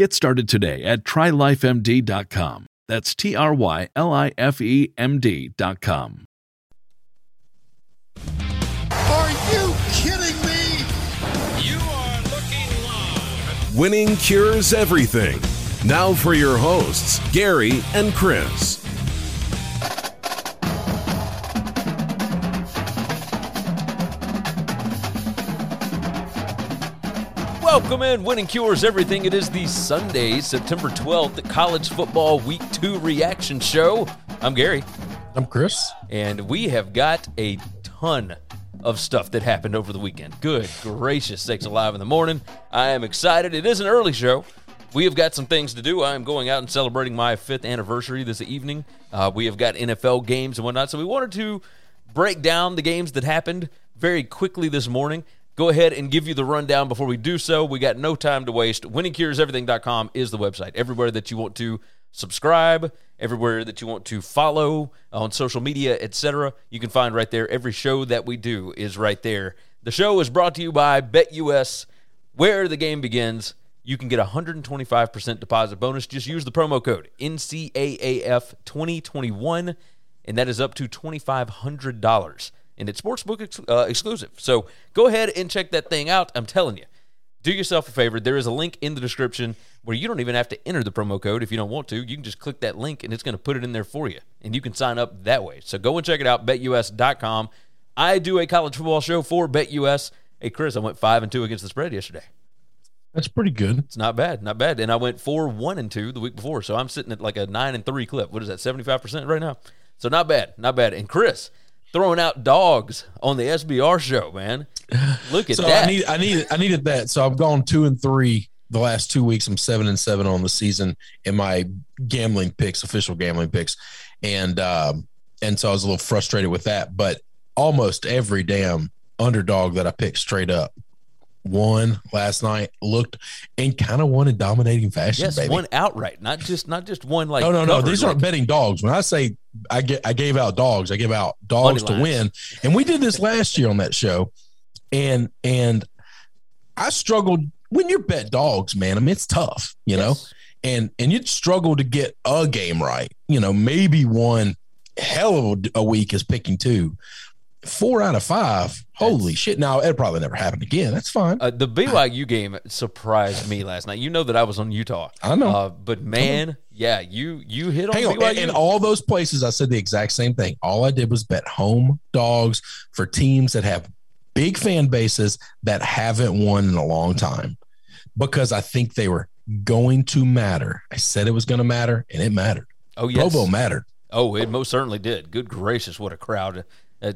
Get started today at trylifemd.com. That's T R Y L I F E M D.com. Are you kidding me? You are looking live. Winning cures everything. Now for your hosts, Gary and Chris. Welcome in, Winning Cures Everything. It is the Sunday, September 12th, College Football Week 2 reaction show. I'm Gary. I'm Chris. And we have got a ton of stuff that happened over the weekend. Good gracious sakes alive in the morning. I am excited. It is an early show. We have got some things to do. I am going out and celebrating my fifth anniversary this evening. Uh, we have got NFL games and whatnot. So we wanted to break down the games that happened very quickly this morning go ahead and give you the rundown before we do so. We got no time to waste. WinningCuresEverything.com is the website. Everywhere that you want to subscribe, everywhere that you want to follow uh, on social media, etc., you can find right there. Every show that we do is right there. The show is brought to you by BetUS, where the game begins. You can get a 125% deposit bonus. Just use the promo code NCAAF2021, and that is up to $2,500 and it's sportsbook ex- uh, exclusive. So go ahead and check that thing out. I'm telling you, do yourself a favor. There is a link in the description where you don't even have to enter the promo code if you don't want to. You can just click that link and it's going to put it in there for you, and you can sign up that way. So go and check it out. BetUS.com. I do a college football show for BetUS. Hey Chris, I went five and two against the spread yesterday. That's pretty good. It's not bad, not bad. And I went four one and two the week before, so I'm sitting at like a nine and three clip. What is that, seventy five percent right now? So not bad, not bad. And Chris, throwing out dogs on the SBR show, man. Look at so that. I need I needed I needed that. So I've gone two and three the last two weeks. I'm seven and seven on the season in my gambling picks, official gambling picks. And um and so I was a little frustrated with that. But almost every damn underdog that I picked straight up won last night, looked and kind of won in dominating fashion. Yes, baby. one outright, not just not just one like. no, no, no. covered, These like, aren't betting dogs. When I say I get, I gave out dogs. I give out dogs to win, and we did this last year on that show, and and I struggled when you bet dogs, man. I mean, it's tough, you know, and and you'd struggle to get a game right. You know, maybe one hell of a, a week is picking two. Four out of five. Holy shit! Now it'll probably never happened again. That's fine. Uh, the BYU game surprised me last night. You know that I was on Utah. I know. Uh, but man, yeah, you you hit on Hang. BYU. In, in all those places, I said the exact same thing. All I did was bet home dogs for teams that have big fan bases that haven't won in a long time because I think they were going to matter. I said it was going to matter, and it mattered. oh yes, Provo mattered. Oh, it most certainly did. Good gracious, what a crowd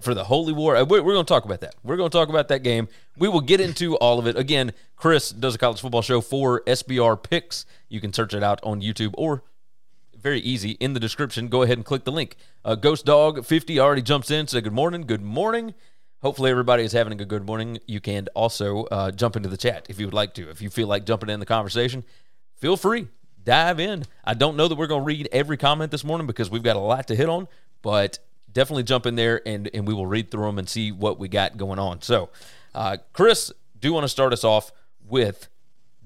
for the Holy War. Uh, we're we're going to talk about that. We're going to talk about that game. We will get into all of it. Again, Chris does a college football show for SBR Picks. You can search it out on YouTube or very easy in the description. Go ahead and click the link. Uh, Ghost Dog 50 already jumps in. Say good morning. Good morning. Hopefully, everybody is having a good morning. You can also uh, jump into the chat if you would like to. If you feel like jumping in the conversation, feel free. Dive in. I don't know that we're going to read every comment this morning because we've got a lot to hit on, but definitely jump in there and and we will read through them and see what we got going on. So, uh, Chris, do you want to start us off with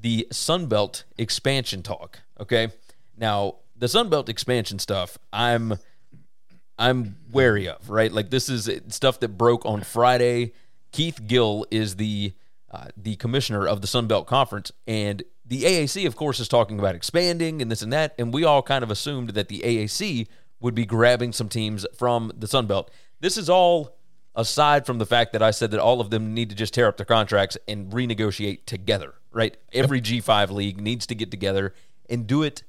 the Sunbelt expansion talk. Okay, now the Sunbelt expansion stuff, I'm I'm wary of. Right, like this is stuff that broke on Friday. Keith Gill is the uh, the commissioner of the Sun Belt Conference, and the AAC, of course, is talking about expanding and this and that. And we all kind of assumed that the AAC would be grabbing some teams from the Sun Belt. This is all aside from the fact that I said that all of them need to just tear up their contracts and renegotiate together, right? Every G5 league needs to get together and do it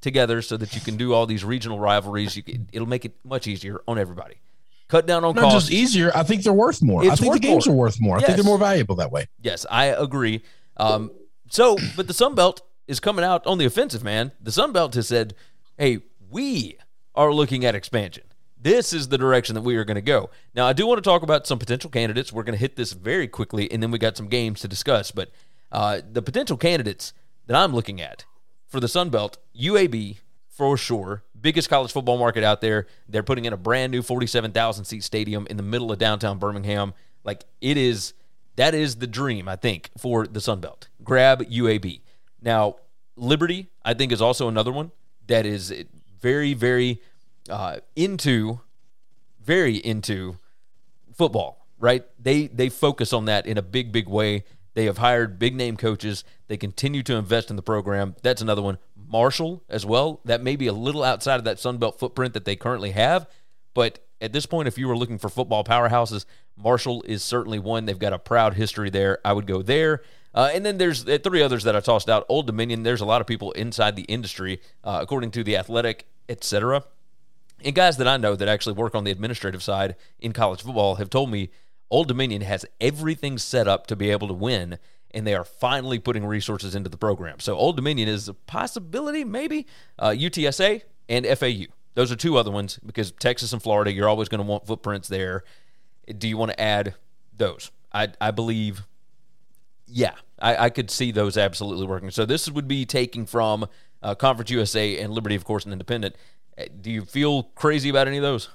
together so that you can do all these regional rivalries. You can, it'll make it much easier on everybody cut down on Not costs. just easier. I think they're worth more. I think the games more. are worth more. I think they're more valuable that way. Yes, I agree. Um, so, but the Sun Belt is coming out on the offensive, man. The Sun Belt has said, "Hey, we are looking at expansion. This is the direction that we are going to go." Now, I do want to talk about some potential candidates. We're going to hit this very quickly, and then we got some games to discuss. But uh, the potential candidates that I'm looking at for the Sun Belt, UAB for sure, biggest college football market out there. They're putting in a brand new 47,000 seat stadium in the middle of downtown Birmingham. Like it is that is the dream, I think, for the Sun Belt. Grab UAB. Now, Liberty, I think, is also another one that is very, very uh, into, very into football. Right? They they focus on that in a big, big way. They have hired big name coaches. They continue to invest in the program. That's another one. Marshall as well. That may be a little outside of that Sun Belt footprint that they currently have, but at this point, if you were looking for football powerhouses, Marshall is certainly one. They've got a proud history there. I would go there. Uh, and then there's uh, three others that I tossed out. Old Dominion. There's a lot of people inside the industry, uh, according to the Athletic, etc. And guys that I know that actually work on the administrative side in college football have told me Old Dominion has everything set up to be able to win, and they are finally putting resources into the program. So Old Dominion is a possibility, maybe. Uh, UTSA and FAU. Those are two other ones because Texas and Florida, you're always going to want footprints there. Do you want to add those? I, I believe, yeah, I, I could see those absolutely working. So this would be taking from uh, Conference USA and Liberty, of course, and Independent. Uh, Do you feel crazy about any of those?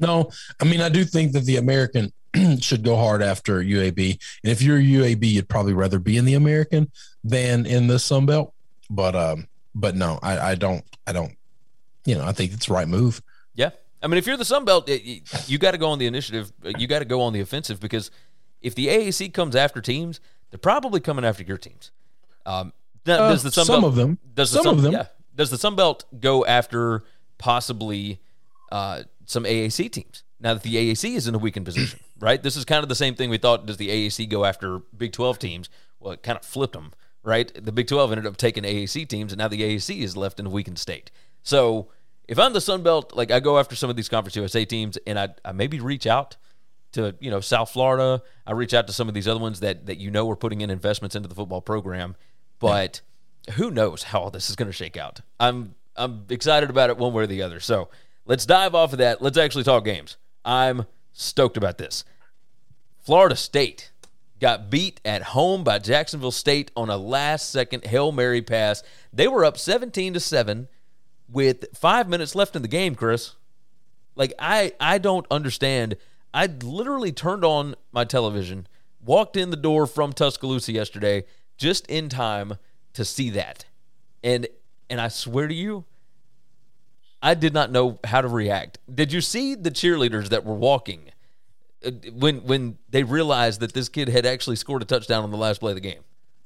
No, I mean I do think that the American should go hard after UAB, and if you're UAB, you'd probably rather be in the American than in the Sun Belt. But um, but no, I, I don't, I don't, you know, I think it's the right move. Yeah. I mean, if you're the Sun Belt, you, you got to go on the initiative. You got to go on the offensive because if the AAC comes after teams, they're probably coming after your teams. Um, now, Uh, does the Sun some Belt, of them. Does the Some Sun, of them. Yeah. Does the Sun Belt go after possibly uh, some AAC teams? Now that the AAC is in a weakened position, right? This is kind of the same thing we thought. Does the AAC go after Big 12 teams? Well, it kind of flipped them, right? The Big 12 ended up taking AAC teams, and now the AAC is left in a weakened state. So if I'm the Sun Belt, like I go after some of these Conference USA teams, and I, I maybe reach out to you know South Florida. I reach out to some of these other ones that that you know are putting in investments into the football program, but who knows how all this is going to shake out? I'm I'm excited about it one way or the other. So let's dive off of that. Let's actually talk games. I'm stoked about this. Florida State got beat at home by Jacksonville State on a last second Hail Mary pass. They were up 17 to 7 with 5 minutes left in the game, Chris. Like I I don't understand. I literally turned on my television, walked in the door from Tuscaloosa yesterday just in time to see that. And and I swear to you, I did not know how to react. Did you see the cheerleaders that were walking uh, when when they realized that this kid had actually scored a touchdown on the last play of the game?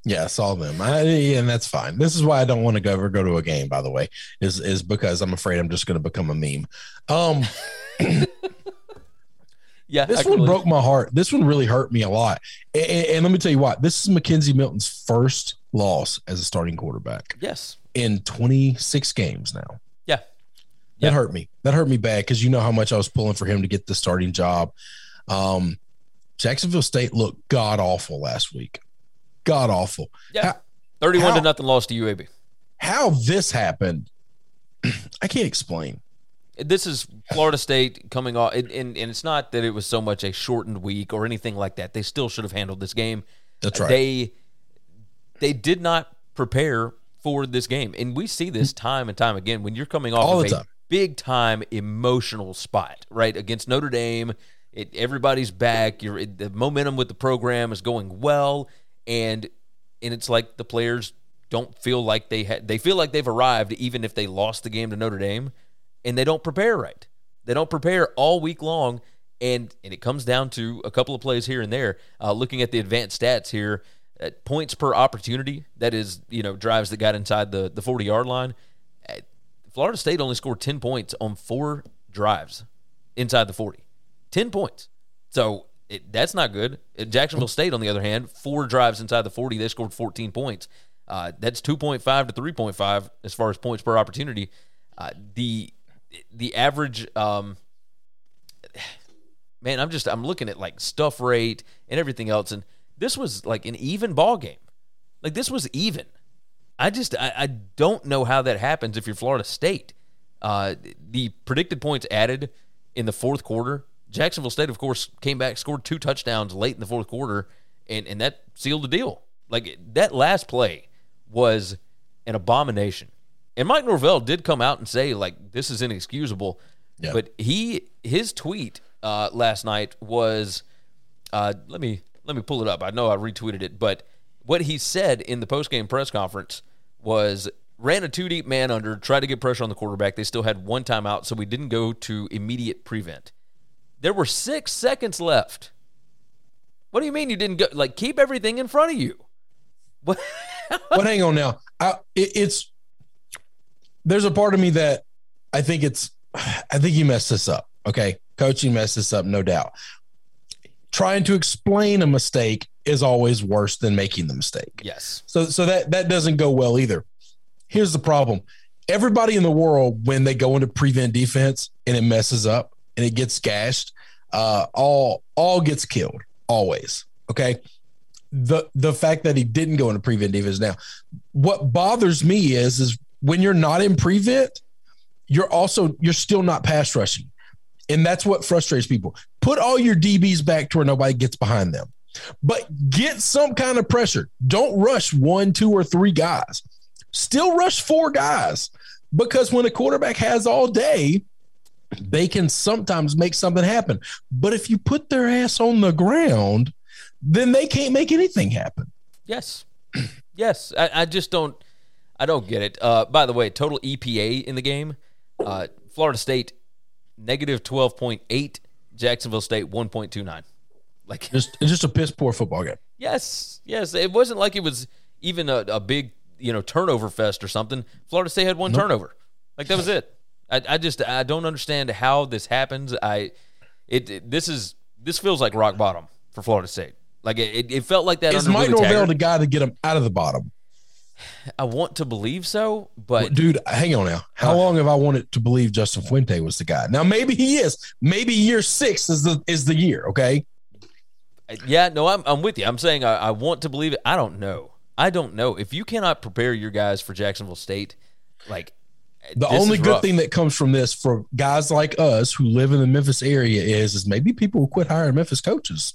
Yeah, I saw them. I, and that's fine. This is why I don't want to go ever go to a game. By the way, is is because I'm afraid I'm just going to become a meme. Um, Yeah, this one broke my heart. This one really hurt me a lot. And, and- let me tell you what. This is McKenzie Milton's first loss as a starting quarterback Yes. in 26 games now. Yeah. That hurt me. That hurt me bad because you know how much I was pulling for him to get the starting job. Um, Jacksonville State looked god awful last week. God awful. Yeah. 31 to nothing loss to UAB. How this happened, I can't explain. This is Florida State coming off, and, and, and it's not that it was so much a shortened week or anything like that. They still should have handled this game. That's uh, right. They they did not prepare for this game, and we see this time and time again. When you're coming off All of a time. big time emotional spot, right? Against Notre Dame, it, everybody's back. You're, it, the momentum with the program is going well, and and it's like the players don't feel like they had they feel like they've arrived even if they lost the game to Notre Dame, and they don't prepare right. They don't prepare all week long, and and it comes down to a couple of plays here and there. Uh, looking at the advanced stats here, uh, points per opportunity that is you know drives that got inside the the 40 yard line. Uh, Florida State only scored 10 points on four drives inside the 40. 10 points. So it, that's not good. Jacksonville State, on the other hand, four drives inside the 40, they scored 14 points. Uh, that's 2.5 to 3.5 as far as points per opportunity. Uh, the the average um, man, I'm just I'm looking at like stuff rate and everything else, and this was like an even ball game. Like this was even. I just I, I don't know how that happens if you're Florida State. Uh, the predicted points added in the fourth quarter. Jacksonville State, of course, came back, scored two touchdowns late in the fourth quarter, and and that sealed the deal. Like that last play was an abomination. And Mike Norvell did come out and say like this is inexcusable. Yeah. But he his tweet uh, last night was uh, let me let me pull it up. I know I retweeted it, but what he said in the post game press conference was ran a two deep man under, tried to get pressure on the quarterback. They still had one timeout, so we didn't go to immediate prevent. There were six seconds left. What do you mean you didn't go? Like keep everything in front of you. What? but hang on now. I, it, it's there's a part of me that I think it's I think you messed this up. Okay, coaching messed this up, no doubt. Trying to explain a mistake is always worse than making the mistake. Yes. So so that that doesn't go well either. Here's the problem. Everybody in the world, when they go into prevent defense and it messes up and it gets gashed, uh, all all gets killed always. Okay. The the fact that he didn't go into prevent defense now, what bothers me is is when you're not in prevent, you're also you're still not pass rushing. And that's what frustrates people. Put all your DBs back to where nobody gets behind them. But get some kind of pressure. Don't rush one, two, or three guys. Still rush four guys because when a quarterback has all day, they can sometimes make something happen. But if you put their ass on the ground, then they can't make anything happen. Yes. Yes. I, I just don't I don't get it. Uh, by the way, total EPA in the game, uh, Florida State negative twelve point eight, Jacksonville State one point two nine. Like just just a piss poor football game. Yes, yes. It wasn't like it was even a, a big you know turnover fest or something. Florida State had one nope. turnover. Like that was it. I, I just I don't understand how this happens. I it, it, this is this feels like rock bottom for Florida State. Like it, it felt like that. Is Mike Norvell the guy to get him out of the bottom? I want to believe so, but dude, hang on now. How long have I wanted to believe Justin Fuente was the guy? Now maybe he is. Maybe year six is the is the year. Okay. Yeah, no, I'm I'm with you. I'm saying I, I want to believe it. I don't know. I don't know if you cannot prepare your guys for Jacksonville State. Like the only good thing that comes from this for guys like us who live in the Memphis area is is maybe people will quit hiring Memphis coaches.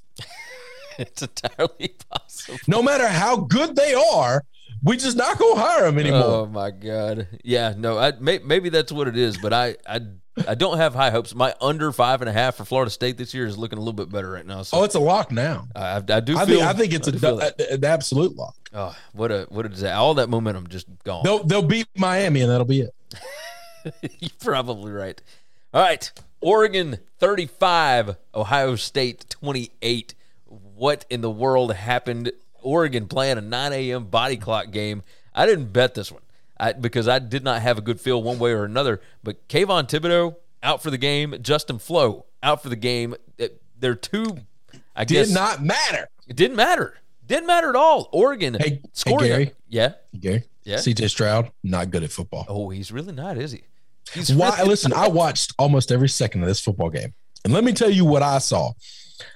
it's entirely possible. No matter how good they are, we just not gonna hire him anymore. Oh my god, yeah, no, I, may, maybe that's what it is, but I, I, I don't have high hopes. My under five and a half for Florida State this year is looking a little bit better right now. So oh, it's a lock now. I, I do. I think I think it's a, an absolute lock. Oh, what a what a disaster! All that momentum just gone. They'll they'll beat Miami and that'll be it. You're probably right. All right, Oregon thirty five, Ohio State twenty eight. What in the world happened Oregon playing a 9 a.m. body clock game. I didn't bet this one I, because I did not have a good feel one way or another. But Kayvon Thibodeaux out for the game. Justin Flowe out for the game. They're two. I did guess, Did not matter. It didn't matter. Didn't matter at all. Oregon hey, scoring. Hey Gary. Yeah. Gary. Yeah. CJ Stroud not good at football. Oh, he's really not, is he? He's Why? Really listen, I watched almost every second of this football game, and let me tell you what I saw.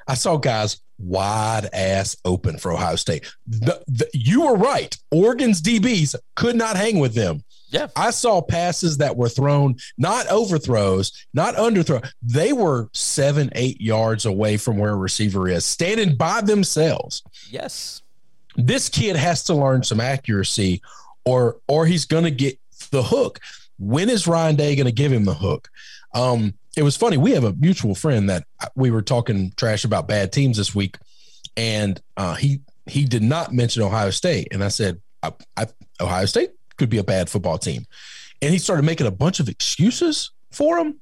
I saw guys wide ass open for Ohio State. The, the, you were right. Oregon's DBs could not hang with them. Yeah. I saw passes that were thrown, not overthrows, not underthrow. They were seven, eight yards away from where a receiver is, standing by themselves. Yes. This kid has to learn some accuracy or or he's gonna get the hook. When is Ryan Day going to give him the hook? Um, it was funny. We have a mutual friend that we were talking trash about bad teams this week, and uh, he he did not mention Ohio State, and I said, I, I, Ohio State could be a bad football team, and he started making a bunch of excuses for him.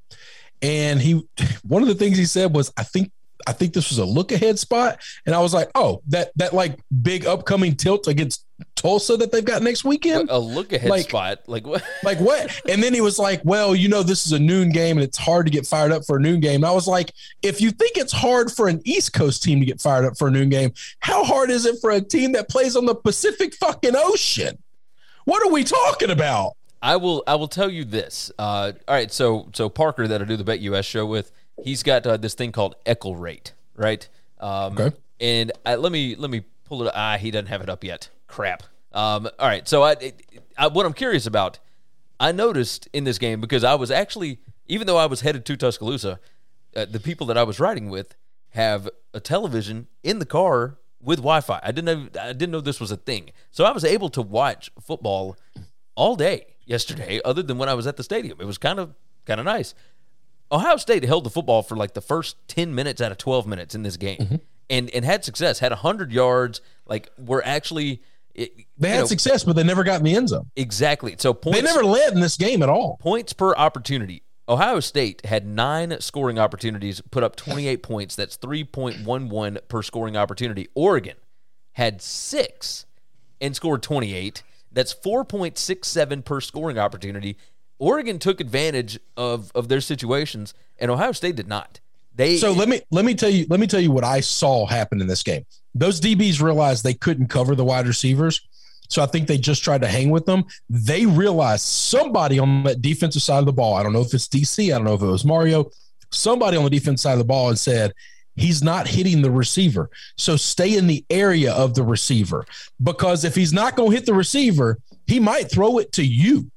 And he, one of the things he said was, I think I think this was a look ahead spot, and I was like, oh, that that like big upcoming tilt against Tulsa that they've got next weekend. A look ahead like, spot, like what? Like what? And then he was like, well, you know, this is a noon game, and it's hard to get fired up for a noon game. And I was like, if you think it's hard for an East Coast team to get fired up for a noon game, how hard is it for a team that plays on the Pacific fucking Ocean? What are we talking about? I will I will tell you this. Uh, all right, so so Parker that I do the Bet US show with he's got uh, this thing called Eckle rate, right? Um, okay. And I, let me let me pull it. Ah, he doesn't have it up yet. Crap. Um, all right. So I, I, what I'm curious about, I noticed in this game because I was actually, even though I was headed to Tuscaloosa, uh, the people that I was riding with have a television in the car with Wi-Fi. I didn't know I didn't know this was a thing. So I was able to watch football all day yesterday, other than when I was at the stadium. It was kind of kind of nice. Ohio State held the football for like the first 10 minutes out of 12 minutes in this game mm-hmm. and, and had success, had 100 yards. Like, we're actually. It, they had know, success, but they never got in the end zone. Exactly. So points, they never led in this game at all. Points per opportunity. Ohio State had nine scoring opportunities, put up 28 points. That's 3.11 per scoring opportunity. Oregon had six and scored 28. That's 4.67 per scoring opportunity. Oregon took advantage of of their situations, and Ohio State did not. They so let me let me tell you let me tell you what I saw happen in this game. Those DBs realized they couldn't cover the wide receivers, so I think they just tried to hang with them. They realized somebody on that defensive side of the ball. I don't know if it's DC. I don't know if it was Mario. Somebody on the defense side of the ball and said, he's not hitting the receiver. So stay in the area of the receiver because if he's not going to hit the receiver, he might throw it to you.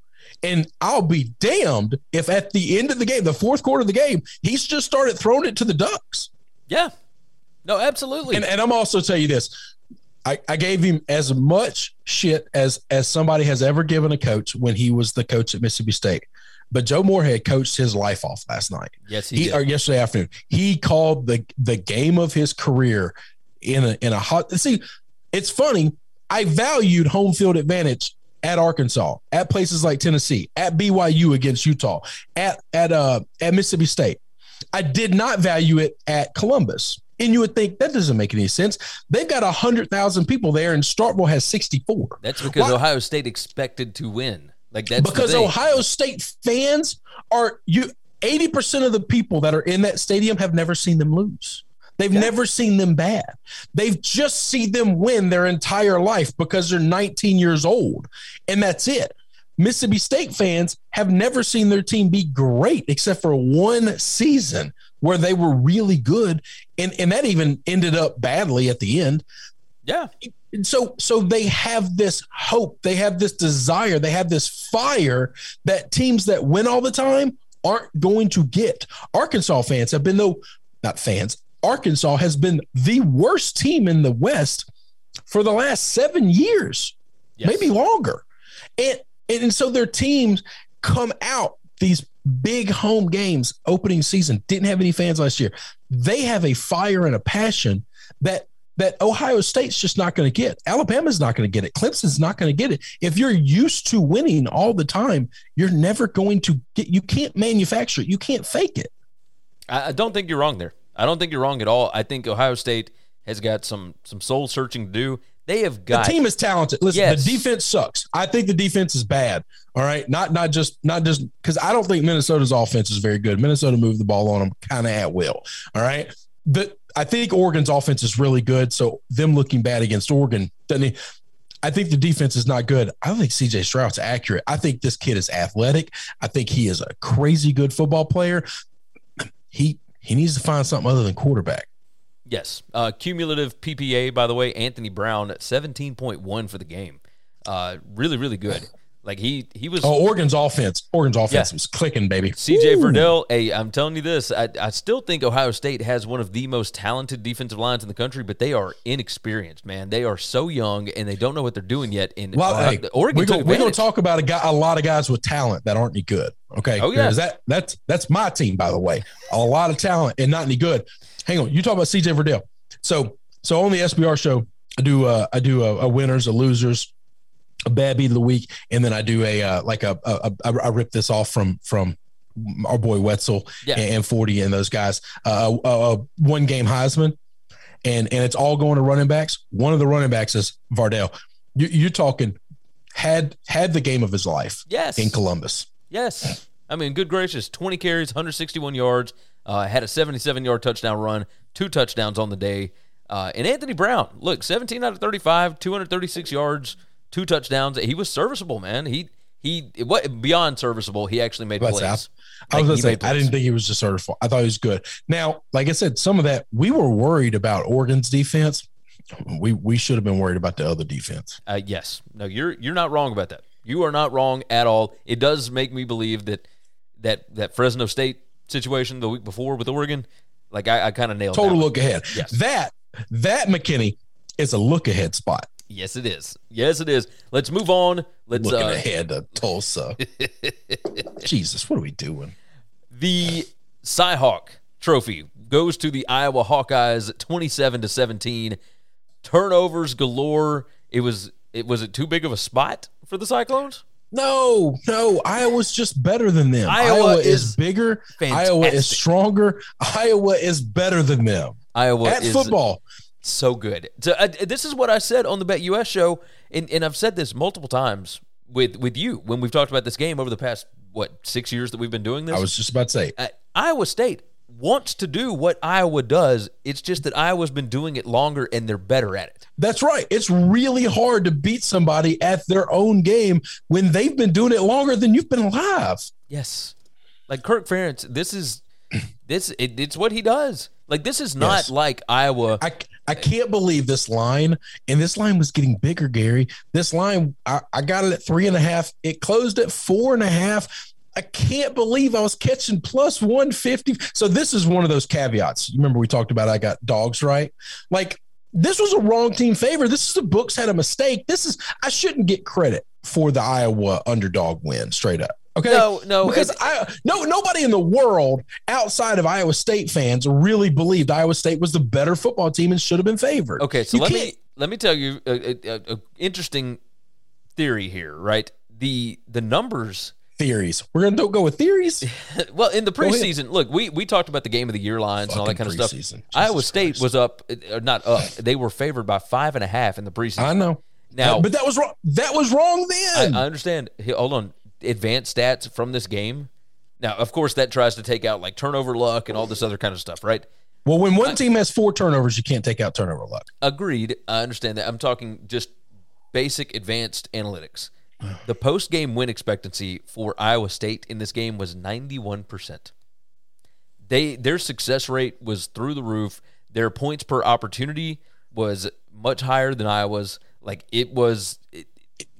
And I'll be damned if at the end of the game, the fourth quarter of the game, he's just started throwing it to the Ducks. Yeah. No, absolutely. And, and I'm also tell you this. I, I gave him as much shit as as somebody has ever given a coach when he was the coach at Mississippi State. But Joe Moorhead coached his life off last night. Yes, he, he or yesterday afternoon. He called the the game of his career in a in a hot. See, it's funny. I valued home field advantage at Arkansas, at places like Tennessee, at BYU against Utah, at at uh at Mississippi State. I did not value it at Columbus. And you would think that doesn't make any sense. They've got 100,000 people there, and Starkville has 64. That's because Why? Ohio State expected to win. Like that's because Ohio State fans are you 80% of the people that are in that stadium have never seen them lose. They've yeah. never seen them bad. They've just seen them win their entire life because they're 19 years old. And that's it. Mississippi State fans have never seen their team be great except for one season where they were really good. And, and that even ended up badly at the end. Yeah. So so they have this hope, they have this desire, they have this fire that teams that win all the time aren't going to get. Arkansas fans have been though not fans, Arkansas has been the worst team in the West for the last seven years, yes. maybe longer. And, and so their teams come out these big home games opening season. Didn't have any fans last year. They have a fire and a passion that that ohio state's just not going to get. Alabama's not going to get it. Clemson's not going to get it. If you're used to winning all the time you're never going to get you can't manufacture it. You can't fake it. I don't think you're wrong there I don't think you're wrong at all. I think Ohio State has got some some soul searching to do. They have got the team is talented. Listen, yes. the defense sucks. I think the defense is bad. All right, not not just not just because I don't think Minnesota's offense is very good. Minnesota moved the ball on them kind of at will. All right, but I think Oregon's offense is really good. So them looking bad against Oregon doesn't. I think the defense is not good. I don't think CJ Stroud's accurate. I think this kid is athletic. I think he is a crazy good football player. He he needs to find something other than quarterback. Yes. Uh, cumulative PPA, by the way, Anthony Brown, 17.1 for the game. Uh, really, really good. Like he he was. Oh, Oregon's offense. Oregon's offense Yeah. was clicking, baby. CJ Verdell, hey, I'm telling you this. I, I still think Ohio State has one of the most talented defensive lines in the country, but they are inexperienced, man. They are so young and they don't know what they're doing yet. And Well, uh, hey, Oregon we're gonna, we're gonna talk about a guy, a lot of guys with talent that aren't any good. Okay. Oh, yeah. That that's that's my team, by the way. A lot of talent and not any good. Hang on, you talk about CJ Verdell. So so on the SBR show, I do uh I do a, a winners, a losers, bad beat of the week, and then I do a uh, like a, a, a I rip this off from from our boy Wetzel Yeah. and, 40 and those guys. Uh, a, a one game Heisman, and and it's all going to running backs. One of the running backs is Verdell. You, you're talking had had the game of his life Yes. in Columbus. Yes. I mean, good gracious, 20 carries, 161 yards, uh, had a 77 yard touchdown run, two touchdowns on the day. Uh, and Anthony Brown, look, 17 out of 35, 236 yards, two touchdowns. He was serviceable, man. He he what beyond serviceable. He actually made plays. I was Like, gonna say I didn't think he was just certified. I thought he was good. Now, like I said, some of that we were worried about Oregon's defense. We we should have been worried about the other defense. Uh, yes. No, you're you're not wrong about that. You are not wrong at all. It does make me believe that that that Fresno State situation the week before with Oregon, like I, I kind of nailed. Total look ahead. Yes. That that McKinney is a look ahead spot. Yes, it is. Yes, it is. Let's move on. Let's Looking uh, ahead to Tulsa. Jesus, what are we doing? the Cyhawk Trophy goes to the Iowa Hawkeyes, twenty-seven to seventeen. Turnovers galore. It was. It was it too big of a spot for the Cyclones? No, no, Iowa's just better than them. Iowa is, is bigger. Iowa is stronger. Iowa is better than them. Iowa At is football. So good. So, uh, this is what I said on the Bet US show, and, and I've said this multiple times with with you when we've talked about this game over the past what six years that we've been doing this. I was just about to say, uh, Iowa State wants to do what Iowa does. It's just that Iowa's been doing it longer and they're better at it. That's right. It's really hard to beat somebody at their own game when they've been doing it longer than you've been alive. Yes, like Kirk Ferentz. This is this. It, it's what he does. Like this is not Yes. like Iowa. I, I can't believe this line, and this line was getting bigger, Gary. This line, I, I got it at three and a half. It closed at four and a half. I can't believe I was catching plus 150. So, this is one of those caveats. You remember we talked about I got dogs right? Like, this was a wrong team favor. This is the books had a mistake. This is, I shouldn't get credit for the Iowa underdog win straight up. Okay. No, no, because I no nobody in the world outside of Iowa State fans really believed Iowa State was the better football team and should have been favored. Okay, so You let can't- me let me tell you a, a, a- interesting theory here, right? The the numbers. theories. We're gonna go with theories. Well, in the preseason, look, we we talked about the game of the year lines and all that kind of stuff. preseason. Iowa Jesus State was up, uh, not up. They were favored by five and a half in the preseason. I know. Now- but that was wrong. That was wrong then. I understand. Hold on. Advanced stats from this game. Now, of course, that tries to take out like turnover luck and all this other kind of stuff, right? well, when one team has four turnovers, you can't take out turnover luck. Agreed. I understand that. I'm talking just basic advanced analytics. The post game win expectancy for Iowa State in this game was 91%. They their success rate was through the roof. Their points per opportunity was much higher than Iowa's. Like it was it-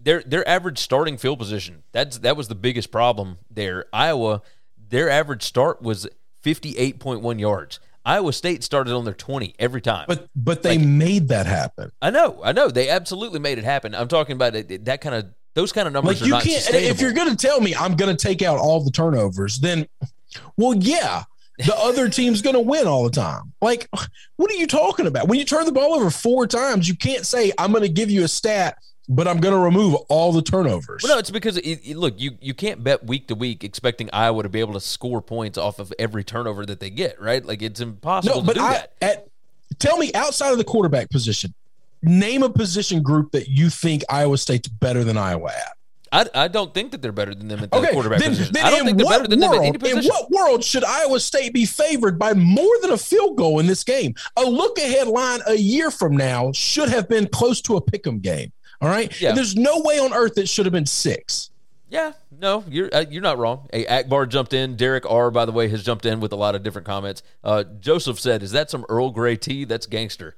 their their average starting field position. That's that was the biggest problem there. Iowa their average start was 58.1 yards. Iowa State started on their 20 every time. But but they made that happen. I know, I know. They absolutely made it happen. I'm talking about it, that kind of those kind of numbers Like you can't. If you're gonna tell me I'm gonna take out all the turnovers, then well, yeah. The other team's going to win all the time. Like, what are you talking about? When you turn the ball over four times, you can't say, I'm going to give you a stat, but I'm going to remove all the turnovers. well, no, it's because it, it- look, you you can't bet week to week expecting Iowa to be able to score points off of every turnover that they get, right? Like it's impossible No, to but I, at tell me outside of the quarterback position, name a position group that you think Iowa State's better than Iowa at. I, I don't think that they're better than them at the Okay, quarterback then, position. then I don't think they're better than them at any position. in what world should Iowa State be favored by more than a field goal in this game? A look ahead line a year from now should have been close to a pick 'em game. All right, Yeah. And there's no way on earth it should have been six. Yeah, no, you're uh, you're not wrong. Hey, Akbar jumped in. Derek R, by the way, has jumped in with a lot of different comments. Uh, Joseph said, "Is that some Earl Grey tea? That's gangster."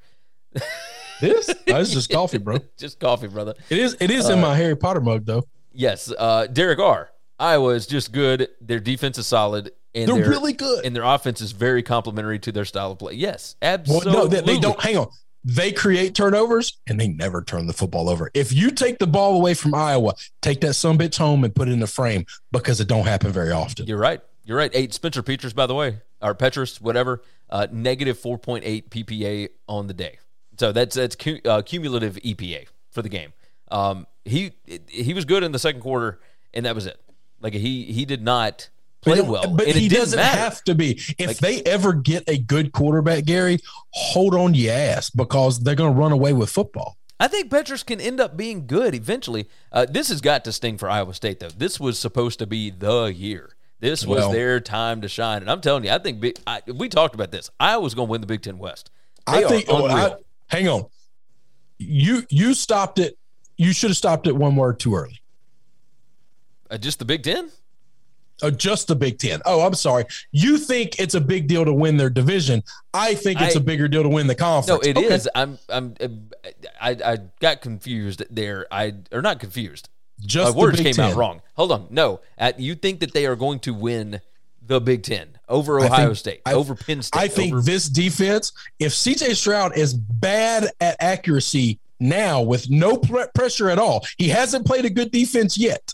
This, this is just coffee, bro. Just coffee, brother. It is. It is in my Harry Potter mug, though. Yes, uh, Derek R. Iowa is just good. Their defense is solid. And They're their- really good. And their offense is very complementary to their style of play. Yes, Well, absolutely. no, they, they don't. Hang on. They create turnovers and they never turn the football over. If you take the ball away from Iowa, take that some bitch home and put it in the frame because it don't happen very often. You're right. You're right. Eight Spencer Petras, by the way, or Petrus, whatever, uh, negative 4.8 PPA on the day. So that's that's cu- uh, cumulative EPA for the game. Um, he he was good in the second quarter, and that was it. Like he he did not play But- well, but and he doesn't matter. have to be. If Like- they ever get a good quarterback, Gary, hold on your ass because they're going to run away with football. I think Petrus can end up being good eventually. Uh, this has got to sting for Iowa State, though. This was supposed to be the year. This was Well- their time to shine, and I'm telling you, I think big, I, we talked about this. Iowa's going to win the Big Ten West. They I think. oh. I- hang on. You you stopped it. You should have stopped it one word too early. Uh, just the Big Ten. Oh, just the Big Ten. Oh, I'm sorry. You think it's a big deal to win their division. I think it's I- a bigger deal to win the conference. No, it is. Okay. I'm. I'm. I, I got confused there. I or not confused. Just My the words came out wrong. Hold on. No, uh, you think that they are going to win the Big Ten over Ohio think- State, I- over Penn State? I think over, this defense, if CJ Stroud is bad at accuracy now with no pre- pressure at all, he hasn't played a good defense yet.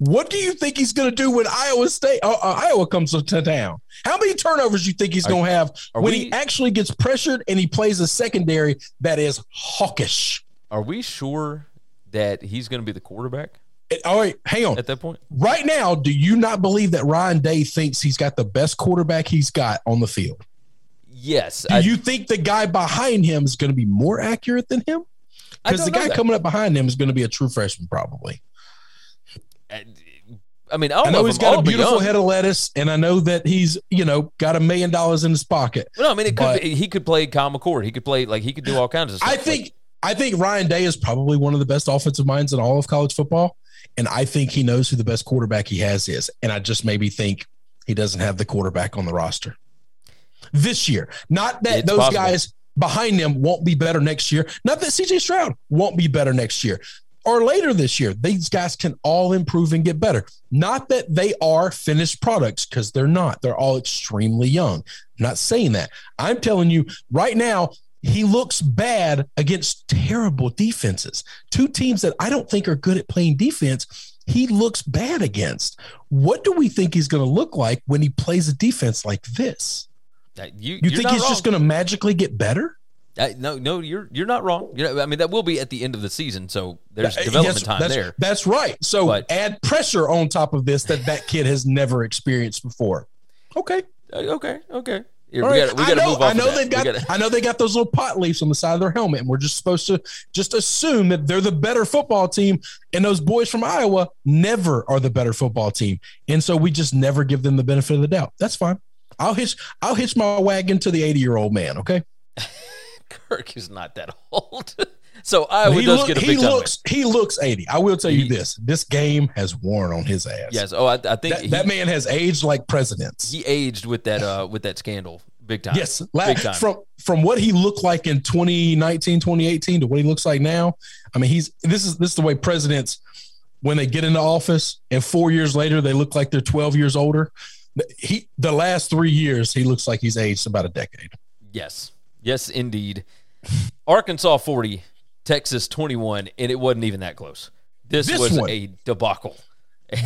What do you think he's going to do when Iowa State, uh, uh, Iowa comes to town? How many turnovers do you think he's going to have when we- he actually gets pressured and he plays a secondary that is hawkish? are we sure that he's going to be the quarterback It- all right, hang on. at that point? Right now, do you not believe that Ryan Day thinks he's got the best quarterback he's got on the field? Yes. Do I, you think the guy behind him is going to be more accurate than him? Because the guy that. coming up behind him is going to be a true freshman, probably. I mean, I know he's got a beautiful young. head of lettuce, and I know that he's, you know, got a million dollars in his pocket. Well, no, I mean, it could be, he could play Kyle McCord. He could play like he could do all kinds of stuff. I Like, think I think Ryan Day is probably one of the best offensive minds in all of college football, and I think he knows who the best quarterback he has is. And I just maybe think he doesn't have the quarterback on the roster this year. Not that It's those possible. guys behind them won't be better next year. Not that CJ Stroud won't be better next year or later this year. These guys can all improve and get better. Not that they are finished products because they're not. They're all extremely young. I'm not saying that. I'm telling you right now, he looks bad against terrible defenses. Two teams that I don't think are good at playing defense. He looks bad against. What do we think he's going to look like when he plays a defense like this? you, You think he's just going to magically get better? Uh, no, no, you're you're not wrong. You know, I mean, that will be at the end of the season, so there's Uh, development yes, time that's, there. That's right. So But- add pressure on top of this that that kid has never experienced before. Okay. Uh, okay, okay. Here, All we right. got we I got to know, move off. I know they've got. Gotta- I know they got those little pot leaves on the side of their helmet, and we're just supposed to just assume that they're the better football team, and those boys from Iowa never are the better football team, and so we just never give them the benefit of the doubt. That's fine. I'll hitch. I'll hitch my wagon to the eighty-year-old man. Okay. Kirk is not that old, so Iowa he does look- get a he big win. looks. He looks eighty. I will tell you He- this: this game has worn on his ass. Yes. Oh, I, I think That, he, that man has aged like presidents. he aged with that uh with that scandal big time. Yes, big time. from from what he looked like in 2019, 2018 to what he looks like now. I mean, he's this is this is the way presidents when they get into office and 4 years later they look like they're 12 years older. He the last 3 years he looks like he's aged about a decade. Yes. Yes, indeed. Arkansas 40, Texas 21, and it wasn't even that close. This, This was one. a debacle.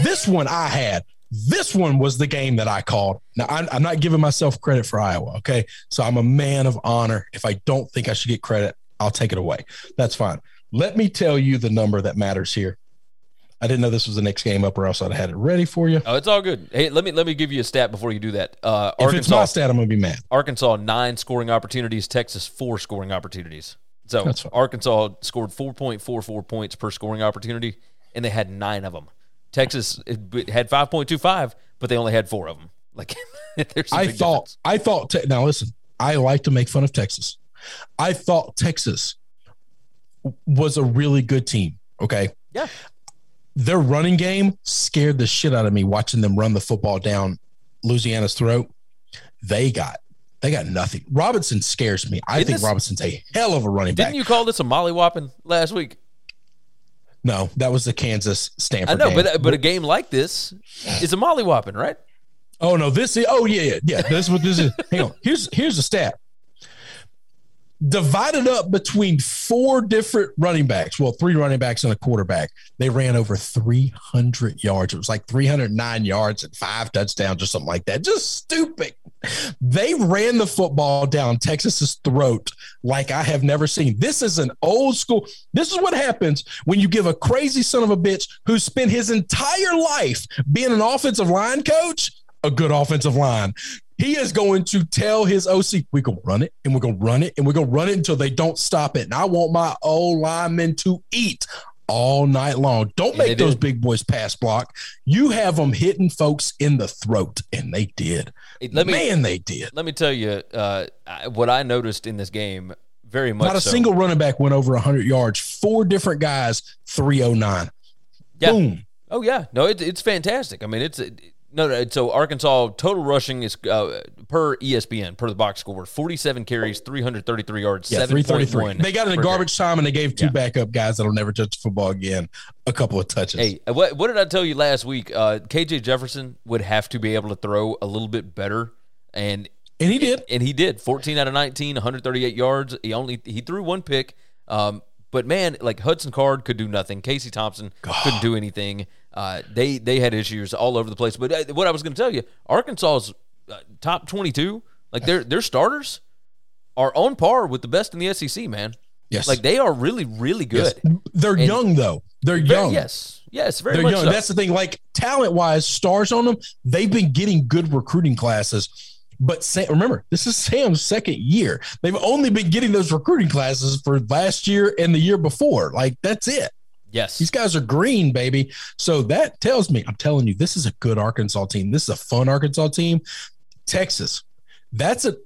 This one I had. This one was the game that I called. Now I'm, I'm not giving myself credit for Iowa. Okay, so I'm a man of honor. If I don't think I should get credit, I'll take it away. That's fine. Let me tell you the number that matters here. I didn't know this was the next game up, or else I'd have had it ready for you. Oh, it's all good. Hey, let me let me give you a stat before you do that. Uh, If it's my Arkansas stat, I'm gonna be mad. Arkansas nine scoring opportunities, Texas four scoring opportunities. So. Arkansas scored 4.44 points per scoring opportunity, and they had nine of them. Texas had 5.25, but they only had four of them. Like I thought. I thought. Te- now listen. I like to make fun of Texas. I thought Texas was a really good team. Okay. Yeah. Their running game scared the shit out of me watching them run the football down Louisiana's throat. They got. They got nothing. Robinson scares me. I Isn't think this- Robinson's a hell of a running back. Didn't you call this a mollywhopping last week? No, that was the Kansas Stanford. I know, game. but uh, but a game like this is a mollywhopping, right? Oh no, this is oh yeah, yeah, yeah. This is what this is. Hang on. Here's here's the stat. Divided up between four different running backs, well, three running backs and a quarterback, they ran over 300 yards. It was like 309 yards and five touchdowns or something like that. Just stupid. They ran the football down Texas's throat like I have never seen. This is an old school. This is what happens when you give a crazy son of a bitch who spent his entire life being an offensive line coach a good offensive line. He is going to tell his OC, we're going to run it and we're going to run it and we're going to run it until they don't stop it. And I want my old linemen to eat all night long. Don't make those big boys pass block. You have them hitting folks in the throat, and they did. Let me, Man, they did. Let me tell you uh, what I noticed in this game very much. Not a so. single running back went over 100 yards. Four different guys, 309. Yeah. Boom. Oh, yeah. No, it, it's fantastic. I mean, it's. It, no, no. So Arkansas total rushing is uh, per ESPN per the box score forty seven carries, three hundred thirty three yards, yeah, seven thirty three. They got in a garbage carry. time and they gave two yeah. backup guys that'll never touch the football again a couple of touches. Hey, what what did I tell you last week? Uh, KJ Jefferson would have to be able to throw a little bit better, and and he did, and he did. Fourteen out of 19, 138 yards. He only he threw one pick. Um, but man, like Hudson Card could do nothing. Casey Thompson God. couldn't do anything. Uh, they they had issues all over the place. But uh, what I was going to tell you, Arkansas's uh, top twenty two, like their their starters, are on par with the best in the SEC. Man, yes, like they are really really good. Yes. They're and young though. They're very, young. Yes, yes, very They're young. So. That's the thing. Like talent wise, stars on them. They've been getting good recruiting classes. But Sam, remember, this is Sam's second year. They've only been getting those recruiting classes for last year and the year before. Like that's it. Yes. These guys are green, baby. So that tells me, I'm telling you, this is a good Arkansas team. This is a fun Arkansas team. Texas, that's a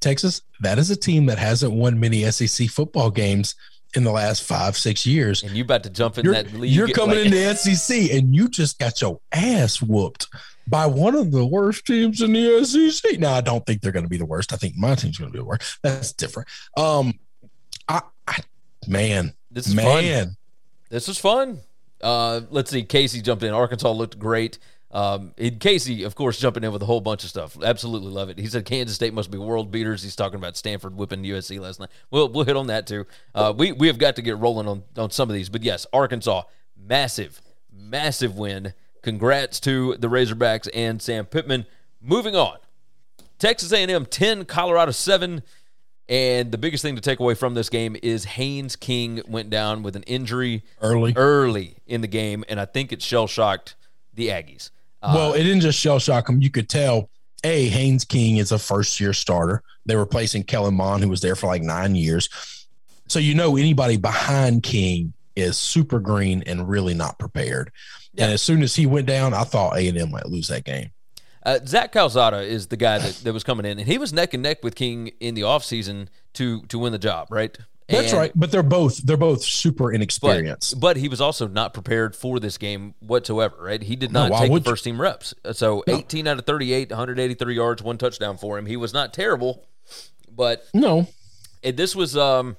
Texas, that is a team that hasn't won many SEC football games in the last five, six years. And you about to jump in you're, that league. You're coming like, into SEC and you just got your ass whooped by one of the worst teams in the SEC. Now, I don't think they're going to be the worst. I think my team's going to be the worst. That's different. Um, I, I man, this is man. Fun. This was fun. Uh, let's see. Casey jumped in. Arkansas looked great. Um, Casey, of course, jumping in with a whole bunch of stuff. Absolutely love it. He said Kansas State must be world beaters. He's talking about Stanford whipping USC last night. We'll we'll hit on that too. Uh, we we have got to get rolling on on some of these, but yes, Arkansas, massive, massive win. Congrats to the Razorbacks and Sam Pittman. Moving on, Texas A&M ten, Colorado seven. And the biggest thing to take away from this game is Haynes King went down with an injury early, early in the game, and I think it shell shocked the Aggies. Uh, well, it didn't just shell shock them. You could tell. A Haynes King is a first year starter. They're replacing Kellen Mond, who was there for like nine years. So you know anybody behind King is super green and really not prepared. Yeah. And as soon as he went down, I thought A and M might lose that game. Uh, Zach Calzada is the guy that, that was coming in, and he was neck and neck with King in the offseason to to win the job, right? That's and, right. But they're both they're both super inexperienced. But, but, he was also not prepared for this game whatsoever, right? He did not no, take the first team reps. So no. 18 out of 38, 183 yards, one touchdown for him. He was not terrible, but no. It, this was um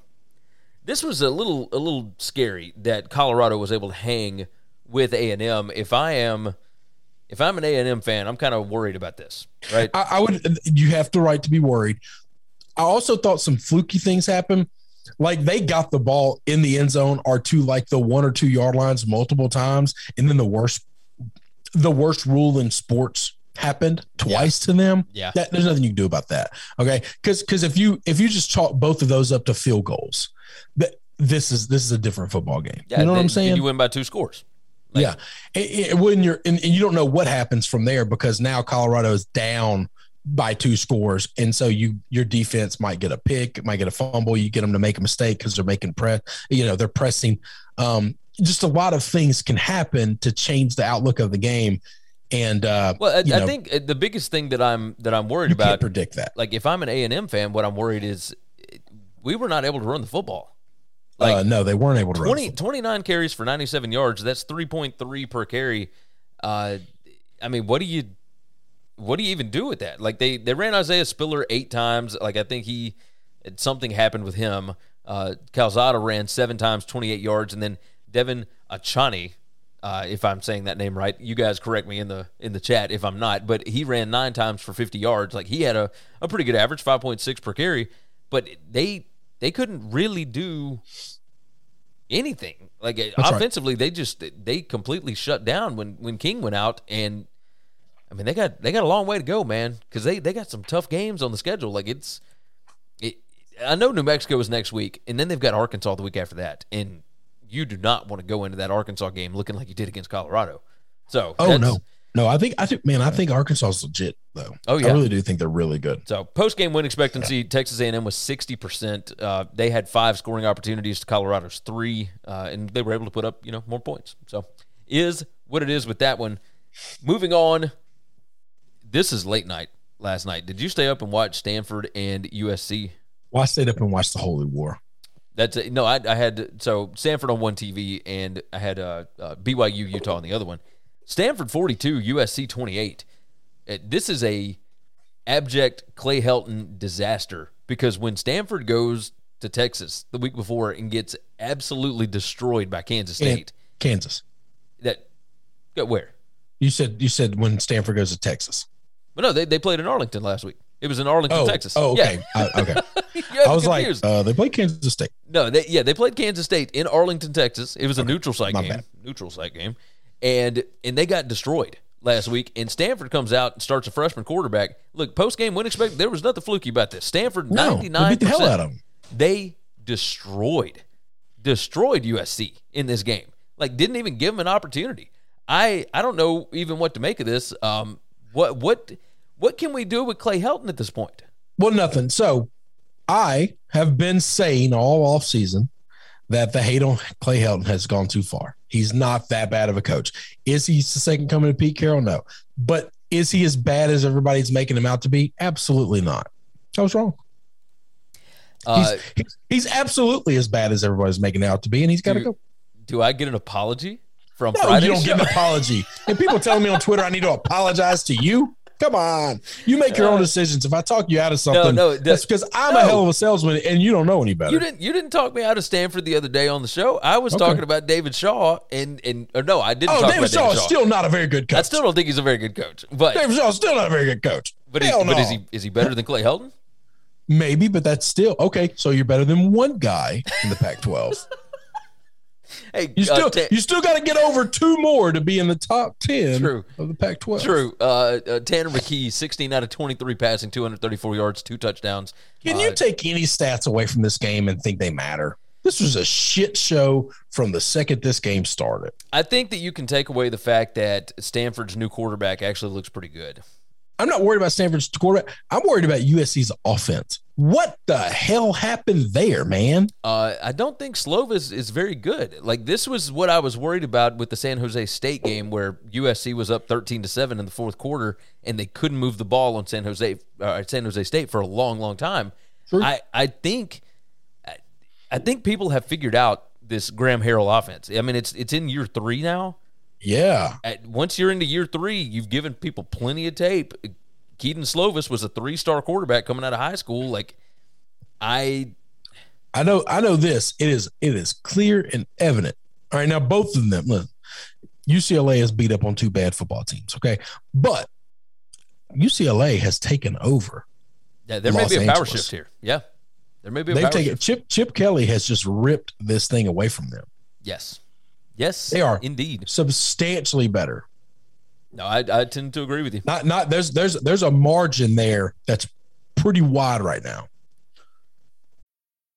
this was a little a little scary that Colorado was able to hang with A&M. If I am if I'm an A&M fan, I'm kind of worried about this, right? I, I would you have the right to be worried. I also thought some fluky things happened like they got the ball in the end zone or to like the one or two yard lines multiple times and then the worst the worst rule in sports happened twice yeah. to them. Yeah. That, there's nothing you can do about that okay? Because because if you if you just chalk both of those up to field goals that this is this is a different football game. Yeah, you know what i'm saying? you win by two scores like, yeah. It, it, when you're and, and you don't know what happens from there because now colorado is down by two scores. And so you your defense might get a pick might get a fumble. You get them to make a mistake because they're making press you know they're pressing. Um just a lot of things can happen to change the outlook of the game. And uh well i, I know, think uh, the biggest thing that i'm that i'm worried about predict that. like if i'm an a&m fan what i'm worried is we were not able to run the football like uh, no they weren't able to 20, 29 carries for 97 yards that's 3.3 per carry uh i mean what do you what do you even do with that? Like they they ran Isaiah Spiller eight times. Like I think he something happened with him. Uh, Calzada ran seven times, twenty eight yards, and then Devin Achani, uh, if I'm saying that name right. You guys correct me in the in the chat if I'm not. But he ran nine times for 50 yards. Like he had a, a pretty good average, 5.6 per carry. But they they couldn't really do anything. Like That's offensively, right. they just they completely shut down when when King went out. And I mean, they got they got a long way to go, man, because they they got some tough games on the schedule. Like it's. It, I know New Mexico is next week, and then they've got Arkansas the week after that, and you do not want to go into that Arkansas game looking like you did against Colorado. So, oh no, no, I think I think man, I think Arkansas is legit though. Oh yeah, I really do think they're really good. So post game win expectancy, yeah. Texas A&M was sixty percent. Uh, they had five scoring opportunities to Colorado's three, uh, and they were able to put up you know more points. So is what it is with that one. Moving on, this is late night last night. Did you stay up and watch Stanford and USC? Well, I stayed up and watched the Holy War. That's a, no, I, I had so Stanford on one TV and I had uh, uh, BYU Utah on the other one. Stanford 42, USC 28. Uh, this is a abject Clay Helton disaster because when Stanford goes to Texas the week before and gets absolutely destroyed by Kansas State. Kansas. That got where? You said you said when Stanford goes to Texas. But no, they, they played in Arlington last week. It was in Arlington, oh, Texas. Oh, okay. Yeah. Uh, okay. I was confused. like, uh, they played Kansas State. No, they, yeah, they played Kansas State in Arlington, Texas. It was a neutral site game. Bad. Neutral site game, and and they got destroyed last week. And Stanford comes out and starts a freshman quarterback. Look, post game win expect there was nothing fluky about this. Stanford ninety nine the hell out of them. They destroyed, destroyed USC in this game. Like didn't even give them an opportunity. I I don't know even what to make of this. Um, what what what can we do with Clay Helton at this point? Well, nothing. So I have been saying all off season that the hate on Clay Helton has gone too far. He's not that bad of a coach. Is he the second coming to Pete Carroll? No. But is he as bad as everybody's making him out to be? Absolutely not. I was wrong. Uh, he's, he's, absolutely as bad as everybody's making out to be, and he's got to go. Do I get an apology from no, Friday? You don't show? get an apology. and people telling me on Twitter I need to apologize to you. Come on, you make your own decisions. If I talk you out of something, no, no, that's because I'm no. a hell of a salesman, and you don't know any better. You didn't. You didn't talk me out of Stanford the other day on the show. I was okay. talking about David Shaw, and and or no, I didn't. Oh, David Shaw David Shaw. is still not a very good coach. I still don't think he's a very good coach. But David Shaw is still not a very good coach. But, is, but is he is he better than Clay Helton? Maybe, but that's still okay. So you're better than one guy in the Pac-12. Hey, you still uh, t- you still got to get over two more to be in the top ten True. of the Pac-12. True. Uh, uh, Tanner McKee, sixteen out of twenty-three passing, two hundred thirty-four yards, two touchdowns. Can you uh, take any stats away from this game and think they matter? This was a shit show from the second this game started. I think that you can take away the fact that Stanford's new quarterback actually looks pretty good. I'm not worried about Stanford's quarterback. I'm worried about USC's offense. What the hell happened there, man? Uh, I don't think Slovis is very good. Like this was what I was worried about with the San Jose State game, where USC was up 13 to seven in the fourth quarter, and they couldn't move the ball on San Jose uh, San Jose State for a long, long time. True. I I think I think people have figured out this Graham Harrell offense. I mean, it's it's in year three now. Yeah. At, once you're into year three, you've given people plenty of tape. Kedon Slovis was a three star quarterback coming out of high school. Like, I, I know, I know this. It is, it is clear and evident. All right, now both of them. Look, UCLA has beat up on two bad football teams. Okay, but UCLA has taken over. Yeah, there Los may be a power shift here. Yeah, there may be. A They've taken shift. Chip Chip Kelly has just ripped this thing away from them. Yes. Yes, they are indeed substantially better. No, I, I tend to agree with you. Not not there's there's there's a margin there that's pretty wide right now.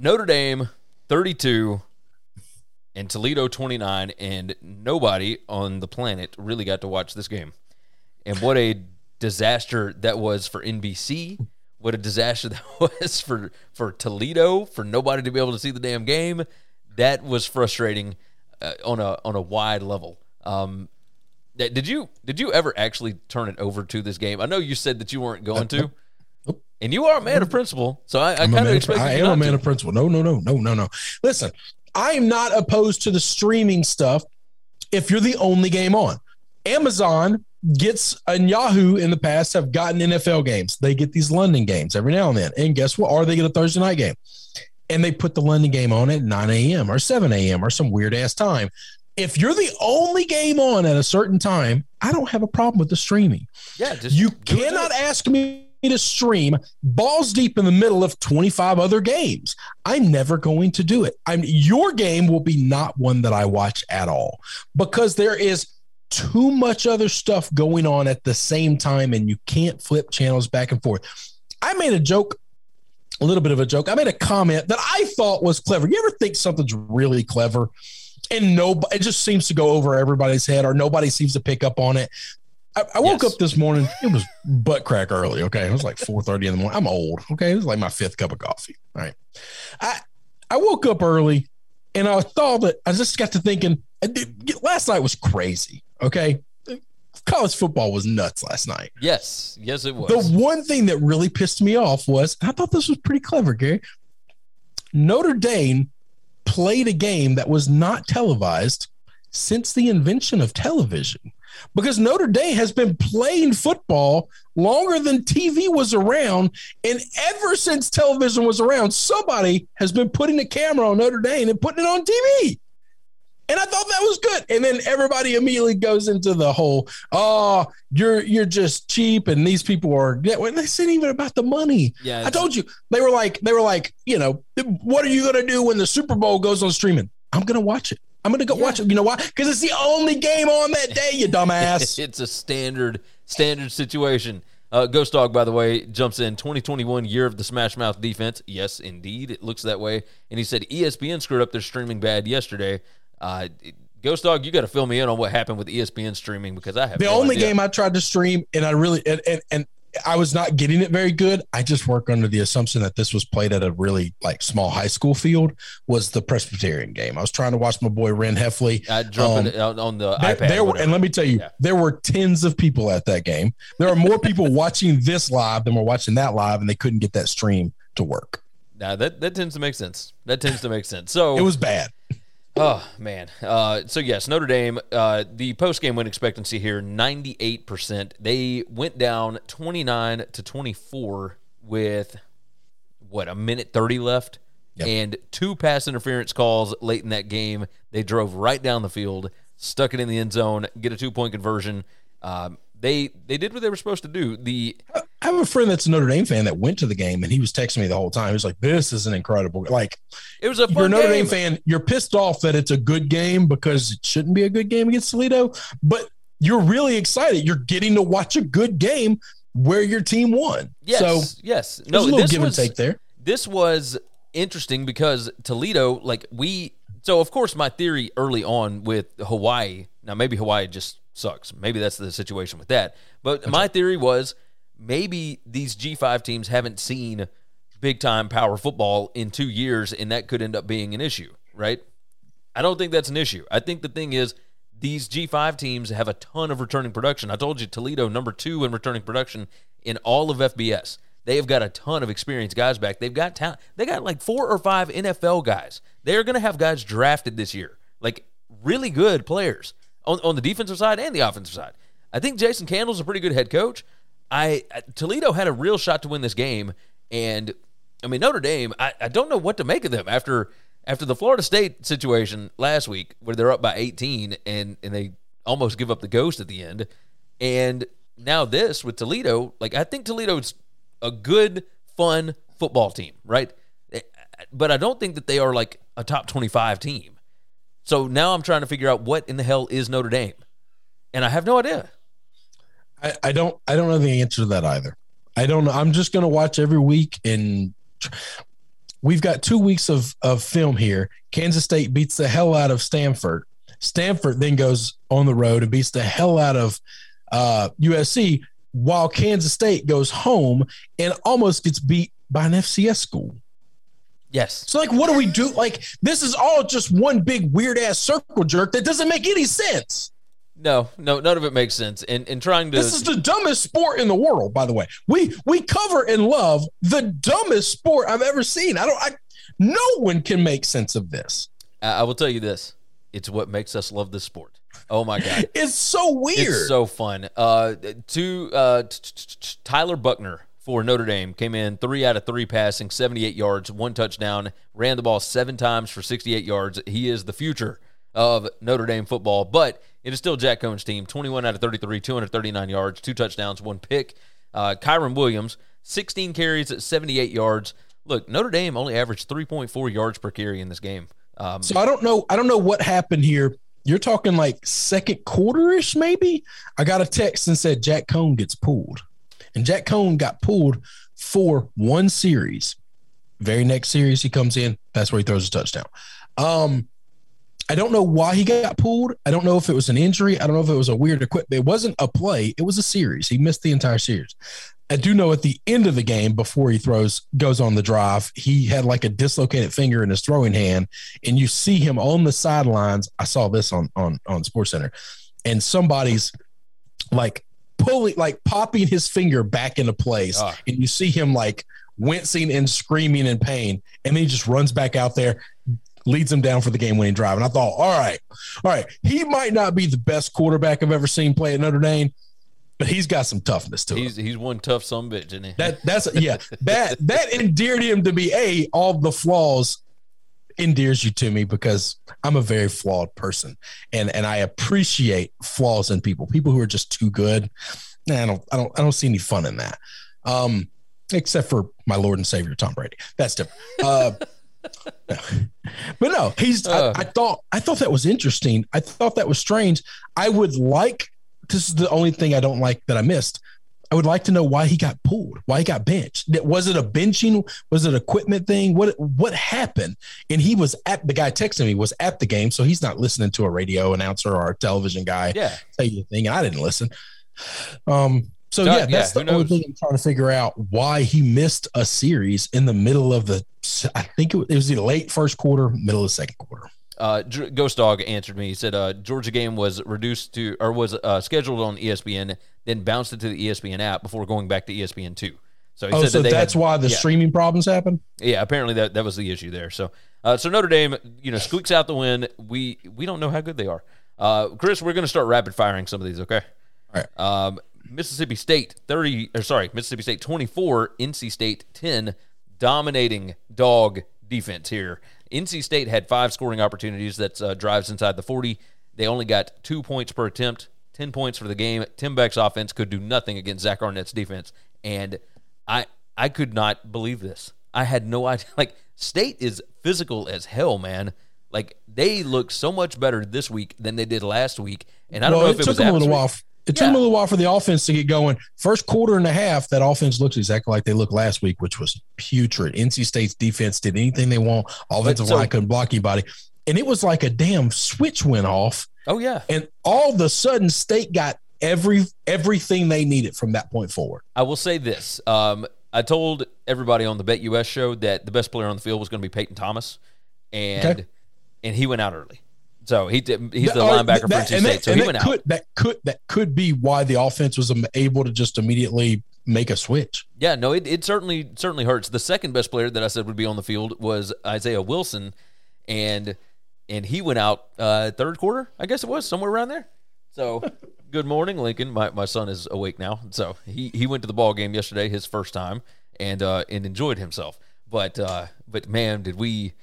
Notre Dame 32 and Toledo 29, and nobody on the planet really got to watch this game. And what a disaster that was for NBC. What a disaster that was for for Toledo for nobody to be able to see the damn game. That was frustrating uh, on a on a wide level. Um, did you did you ever actually turn it over to this game? I know you said that you weren't going to, and you are a man of principle. So I, I kind of expect I am a man to. of principle. No, no, no, no, no, no. Listen, I am not opposed to the streaming stuff. If you're the only game on, Amazon gets and Yahoo in the past have gotten NFL games. They get these London games every now and then. And guess what? Or they get a Thursday night game. And they put the London game on at 9 a.m. or 7 a.m. or some weird ass time. If you're the only game on at a certain time, I don't have a problem with the streaming. Yeah, just you cannot ask me to stream balls deep in the middle of 25 other games. I'm never going to do it. I'm your game will be not one that I watch at all because there is too much other stuff going on at the same time and you can't flip channels back and forth. I made a joke, a little bit of a joke. I made a comment that I thought was clever. You ever think something's really clever and nobody it just seems to go over everybody's head or nobody seems to pick up on it? I, I woke yes. up this morning. It was butt crack early. Okay. It was like 4 30 in the morning. I'm old. Okay. It was like my fifth cup of coffee. All right. I I woke up early and I thought that I just got to thinking last night was crazy. Okay. College football was nuts last night. Yes. Yes, it was. The one thing that really pissed me off was I thought this was pretty clever, Gary. Notre Dame played a game that was not televised since the invention of television because Notre Dame has been playing football longer than TV was around. And ever since television was around, somebody has been putting a camera on Notre Dame and putting it on TV. And I thought that was good. And then everybody immediately goes into the whole, oh, you're you're just cheap, and these people are this ain't even about the money. Yeah. I told you. They were like, they were like, you know, what are you gonna do when the Super Bowl goes on streaming? I'm gonna watch it. I'm gonna go yeah. watch it. You know why? Because it's the only game on that day, you dumbass. it's a standard standard situation. Uh, Ghost Dog, by the way, jumps in 2021 year of the Smash Mouth defense. Yes, indeed, it looks that way. And he said ESPN screwed up their streaming bad yesterday. Uh, Ghost Dog, you got to fill me in on what happened with ESPN streaming because I have the no only idea. game I tried to stream and I really and, and, and I was not getting it very good. I just work under the assumption that this was played at a really like small high school field. Was the Presbyterian game? I was trying to watch my boy Ren Hefley. Um, it on the there, iPad. There were, and let me tell you, yeah. there were tens of people at that game. There are more people watching this live than were watching that live, and they couldn't get that stream to work. Now that that tends to make sense. That tends to make sense. So it was bad. Oh man. Uh, so yes, Notre Dame. Uh, the post game win expectancy here ninety eight percent. They went down twenty nine to twenty four with what a minute thirty left, yep. and two pass interference calls late in that game. They drove right down the field, stuck it in the end zone, get a two point conversion. Um, they they did what they were supposed to do. The I have a friend that's a Notre Dame fan that went to the game and he was texting me the whole time. He was like, "This is an incredible like." It was a you're a Notre game. Dame fan. You're pissed off that it's a good game because it shouldn't be a good game against Toledo, but you're really excited. You're getting to watch a good game where your team won. Yes, so yes, no, a little give was, and take there. This was interesting because Toledo, like we, so of course my theory early on with Hawaii. Now maybe Hawaii just sucks. Maybe that's the situation with that. But my theory was maybe these G5 teams haven't seen big time power football in two years, and that could end up being an issue, right? I don't think that's an issue. I think the thing is, these G5 teams have a ton of returning production. I told you Toledo, number two in returning production in all of FBS. They have got a ton of experienced guys back. They've got talent. They got like four or five NFL guys. They're going to have guys drafted this year, like really good players on, on the defensive side and the offensive side. I think Jason Candle's a pretty good head coach. I Toledo had a real shot to win this game, and I mean Notre Dame. I, I don't know what to make of them after after the Florida State situation last week, where they're up by 18 and and they almost give up the ghost at the end, and now this with Toledo. Like I think Toledo's a good, fun football team, right? Eh, but I don't think that they are like a top 25 team. So now I'm trying to figure out what in the hell is Notre Dame, and I have no idea. I, I don't I don't know the answer to that either. I don't know. I'm just gonna watch every week and we've got two weeks of of film here. Kansas State beats the hell out of Stanford. Stanford then goes on the road and beats the hell out of uh, USC, while Kansas State goes home and almost gets beat by an FCS school. Yes. So, like, what do we do? Like, this is all just one big weird ass circle jerk that doesn't make any sense. No, no, none of it makes sense. And and trying to This is the dumbest sport in the world, by the way. We we cover and love the dumbest sport I've ever seen. I don't I no one can make sense of this. I I will tell you this: it's what makes us love this sport. Oh my god, It's so weird. it's so fun. Uh, to uh, Tyler Buchner for Notre Dame came in three out of three passing, seventy-eight yards, one touchdown, ran the ball seven times for sixty-eight yards. He is the future of Notre Dame football, but it is still Jack Coan's team. Twenty-one out of thirty-three, two hundred thirty-nine yards, two touchdowns, one pick. Uh, Kyren Williams, sixteen carries at seventy-eight yards. Look, Notre Dame only averaged three point four yards per carry in this game. Um, So I don't know. I don't know what happened here. You're talking like second quarter-ish, maybe. I got a text and said Jack Coan gets pulled, and Jack Coan got pulled for one series. Very next series he comes in, that's where he throws a touchdown. Um, I don't know why he got pulled. I don't know if it was an injury. I don't know if it was a weird equipment. It wasn't a play. It was a series. He missed the entire series. I do know at the end of the game, before he throws, goes on the drive, he had like a dislocated finger in his throwing hand, and you see him on the sidelines. I saw this on on on Sports Center, and somebody's like pulling, like popping his finger back into place, Ah. and you see him like wincing and screaming in pain, and then he just runs back out there, leads him down for the game winning drive. And I thought, all right, all right, he might not be the best quarterback I've ever seen play at Notre Dame, but he's got some toughness to him. he's he's one tough son of a bitch, isn't he? That that's yeah. That that endeared him to be a all the flaws endears you to me because I'm a very flawed person and and I appreciate flaws in people. People who are just too good. Nah, I don't I don't I don't see any fun in that. Um except for my Lord and Savior Tom Brady. That's different. Uh but no, he's Uh. I, I thought I thought that was interesting. I thought that was strange. I would like this is the only thing I don't like that I missed. I would like to know why he got pulled, why he got benched. Was it a benching? Was it an equipment thing? What what happened? And he was at the guy texting me was at the game, so he's not listening to a radio announcer or a television guy Yeah. tell you the thing. And I didn't listen. Um. So yeah, that's yeah, the only knows? thing I'm trying to figure out why he missed a series in the middle of the. I think it was, it was the late first quarter, middle of the second quarter. Uh, Ghost Dog answered me. He said uh, Georgia game was reduced to or was uh, scheduled on ESPN, then bounced it to the ESPN app before going back to ESPN two. So he Oh, said so that they that's had- why the yeah. streaming problems happen. Yeah, apparently that, that was the issue there. So, uh, so Notre Dame, you know, squeaks out the win. We we don't know how good they are. Uh, Chris, we're going to start rapid firing some of these. Okay. All right. Um, Mississippi State thirty, or sorry, Mississippi State twenty four, NC State ten, dominating dog defense here. NC State had five scoring opportunities. That's uh, drives inside the forty. They only got two points per attempt, ten points for the game. Tim Beck's offense could do nothing against Zach Arnett's defense, and I I could not believe this. I had no idea. Like State is physical as hell, man. Like they look so much better this week than they did last week, and I don't well, know if it it, took was them a little while. It took them a little while for the offense to get going. First quarter and a half, that offense looks exactly like they looked last week, which was putrid. NC State's defense did anything they want. Offensive so- line couldn't block anybody, and it was like a damn switch went off. Oh yeah, and all of a sudden, State got every everything they needed from that point forward. I will say this. Um, I told everybody on the Bet US show that the best player on the field was going to be Peyton Thomas, and Okay. and he went out early. So he did, he's the uh, linebacker that- for NC State. that- so he went could, out. That could that could be why the offense was able to just immediately make a switch. Yeah, no, it, it certainly certainly hurts. The second best player that I said would be on the field was Isaiah Wilson, and and he went out uh, third quarter, I guess it was somewhere around there. So, good morning, Lincoln. My, my son is awake now, so he, he went to the ball game yesterday, his first time, and uh, and enjoyed himself. But uh, but man, did we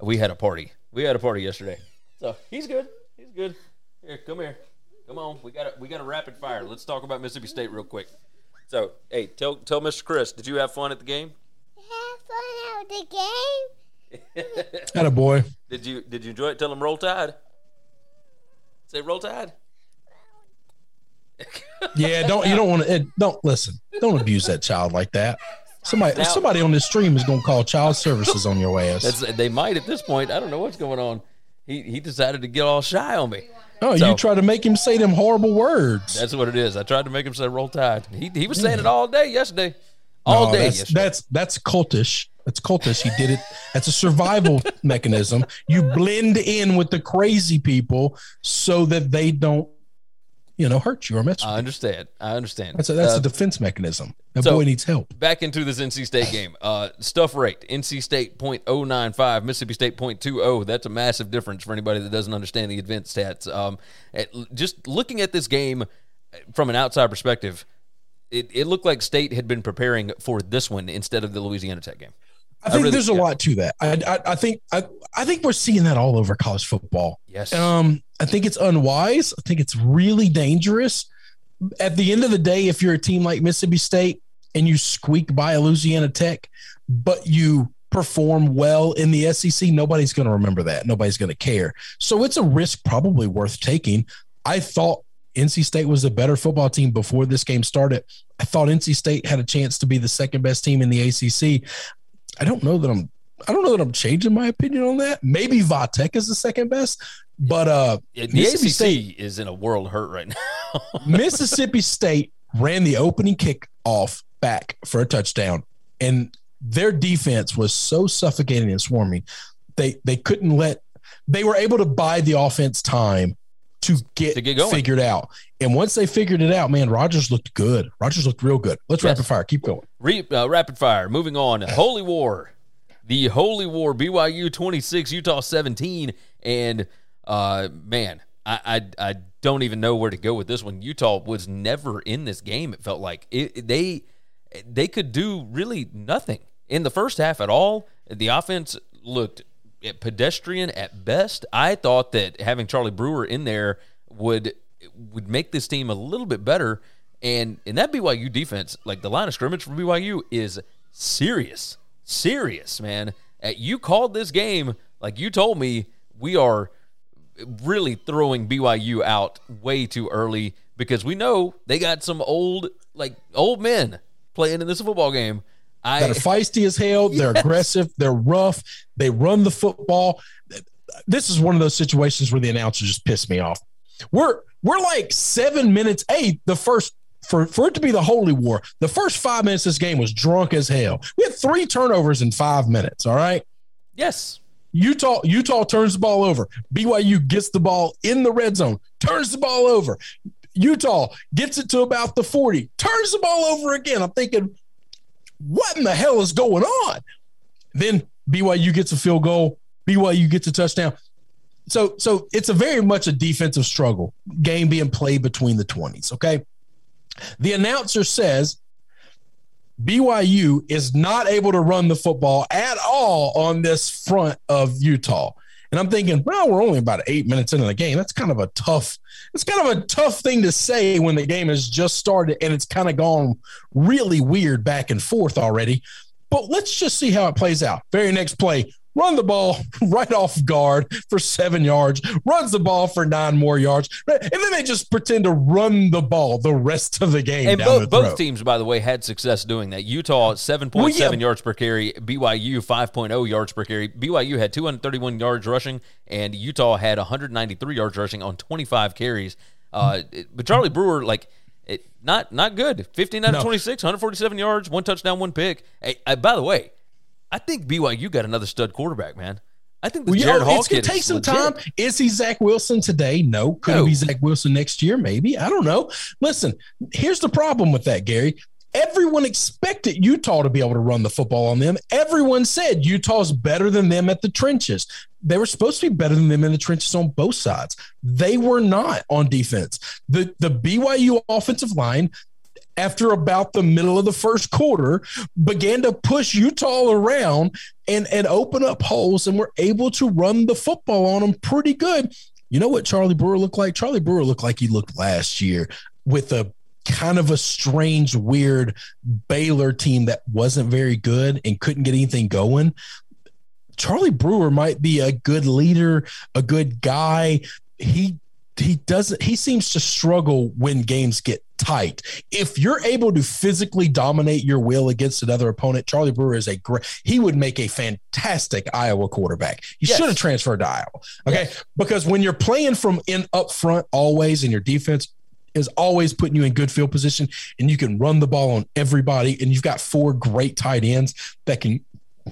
we had a party. We had a party yesterday. So he's good. He's good. Here, come here. Come on. We got a, we got a rapid fire. Let's talk about Mississippi State real quick. So, hey, tell tell Mr. Chris, did you have fun at the game? Have fun at the game? Had a boy. Did you did you enjoy it? Tell him roll tide. Say roll tide. Yeah, don't you don't want to don't listen. Don't abuse that child like that. Somebody Now- somebody on this stream is gonna call child services on your ass. That's, they might at this point. I don't know what's going on. He he decided to get all shy on me. oh, So- you tried to make him say them horrible words. That's what it is. I tried to make him say roll tide. He he was saying it all day yesterday. All No, day That's, yesterday. that's that's cultish. That's cultish. He did it. That's a survival mechanism. You blend in with the crazy people so that they don't, you know, hurt you or mess I you. understand. I understand. That's a, that's Uh, a defense mechanism. That so- boy needs help. Back into this NC State game. Uh, stuff rate NC State .095, Mississippi State .20. That's a massive difference for anybody that doesn't understand the advanced stats. Um, at, just looking at this game from an outside perspective, it, it looked like State had been preparing for this one instead of the Louisiana Tech game. I think really- there's a yeah. lot to that. I, I, I think I, I think we're seeing that all over college football. Yes. Um, I think it's unwise. I think it's really dangerous. At the end of the day, if you're a team like Mississippi State and you squeak by a Louisiana Tech, but you perform well in the SEC, nobody's going to remember that. Nobody's going to care. So it's a risk probably worth taking. I thought NC State was a better football team before this game started. I thought NC State had a chance to be the second best team in the ACC. I don't know that I'm I don't know that I'm changing my opinion on that. Maybe Vatek is the second best, but uh Yeah, the Mississippi ACC State is in a world hurt right now. Mississippi State ran the opening kick off back for a touchdown, and their defense was so suffocating and swarming. They they couldn't let they were able to buy the offense time to get, To get going. figured out. And once they figured it out, man, Rogers looked good. Rogers looked real good. Let's Yes. rapid fire. Keep going. Re, uh, rapid fire. Moving on. Holy War. The Holy War. BYU 26, Utah 17. And uh, man, I, I I don't even know where to go with this one. Utah was never in this game. It felt like it, they they could do really nothing in the first half at all. The offense looked pedestrian at best. I thought that having Charlie Brewer in there would would make this team a little bit better. And in that BYU defense, like the line of scrimmage for BYU is serious, serious, man. You called this game like you told me. We are really throwing BYU out way too early because we know they got some old like old men playing in this football game. I that are feisty as hell. They're aggressive. They're rough. They run the football. This is one of those situations where the announcer just pissed me off. We're we're like seven minutes. eight. the first for for it to be the holy war, the first five minutes of this game was drunk as hell. We had three turnovers in five minutes. All right. yes, Utah Utah turns the ball over. BYU gets the ball in the red zone, turns the ball over. Utah gets it to about the 40, turns the ball over again. I'm thinking, what in the hell is going on? Then BYU gets a field goal, BYU gets a touchdown. So so it's a very much a defensive struggle game being played between the 20s, okay? The announcer says BYU is not able to run the football at all on this front of Utah. And I'm thinking, well, we're only about eight minutes into the game. That's kind of a tough, it's kind of a tough thing to say when the game has just started and it's kind of gone really weird back and forth already. But let's just see how it plays out. Very next play, run the ball right off guard for seven yards, runs the ball for nine more yards, and then they just pretend to run the ball the rest of the game. and both both teams, by the way, had success doing that. Utah seven point Well, seven yeah. yards per carry, BYU 5.0 yards per carry. BYU had 231 yards rushing, and Utah had 193 yards rushing on 25 carries. Uh, but Charlie Brewer, like, it, not not good. 15 out of No. 26, 147 yards, one touchdown, one pick. Hey, uh, by the way, I think BYU got another stud quarterback, man. I think the Well, Jaren Hall it's gonna take some legit. time. Is he Zach Wilson today? No. Could No. he be Zach Wilson next year? Maybe. I don't know. Listen, here's the problem with that, Gary. Everyone expected Utah to be able to run the football on them. Everyone said Utah's better than them at the trenches. They were supposed to be better than them in the trenches on both sides. They were not on defense. The the BYU offensive line after about the middle of the first quarter began to push Utah around and and open up holes and were able to run the football on them pretty good. You know what Charlie Brewer looked like? Charlie Brewer looked like he looked last year with a kind of a strange, weird Baylor team that wasn't very good and couldn't get anything going. Charlie Brewer might be a good leader, a good guy. He he doesn't he seems to struggle when games get tight. If you're able to physically dominate your will against another opponent, Charlie Brewer is a great he would make a fantastic Iowa quarterback. He yes. should have transferred to Iowa. Okay. Yes. Because when you're playing from in up front always and your defense, is always putting you in good field position and you can run the ball on everybody and you've got four great tight ends that can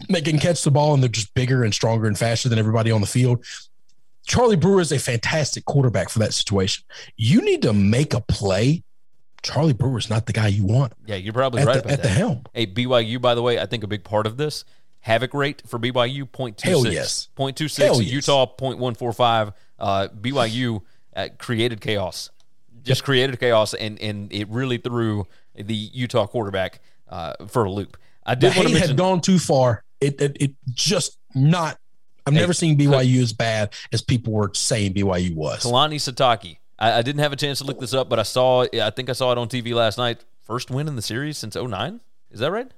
they can catch the ball and they're just bigger and stronger and faster than everybody on the field. Charlie Brewer is a fantastic quarterback for that situation. You need to make a play. Charlie Brewer is not the guy you want. Yeah, you're probably right the, about at that. the helm. Hey, BYU, by the way, I think a big part of this havoc rate for BYU 0.26. Hell yes. 0.26. Hell yes. Utah 0.145. Uh, BYU uh, created chaos just created chaos, and and it really threw the Utah quarterback uh, for a loop. I did want to mention, had gone too far. It, it, it just not. I've hey, never seen BYU as bad as people were saying BYU was. Kalani Sitake. I, I, didn't have a chance to look this up, but I saw. I think I saw it on TV last night. First win in the series since 09. Is that right?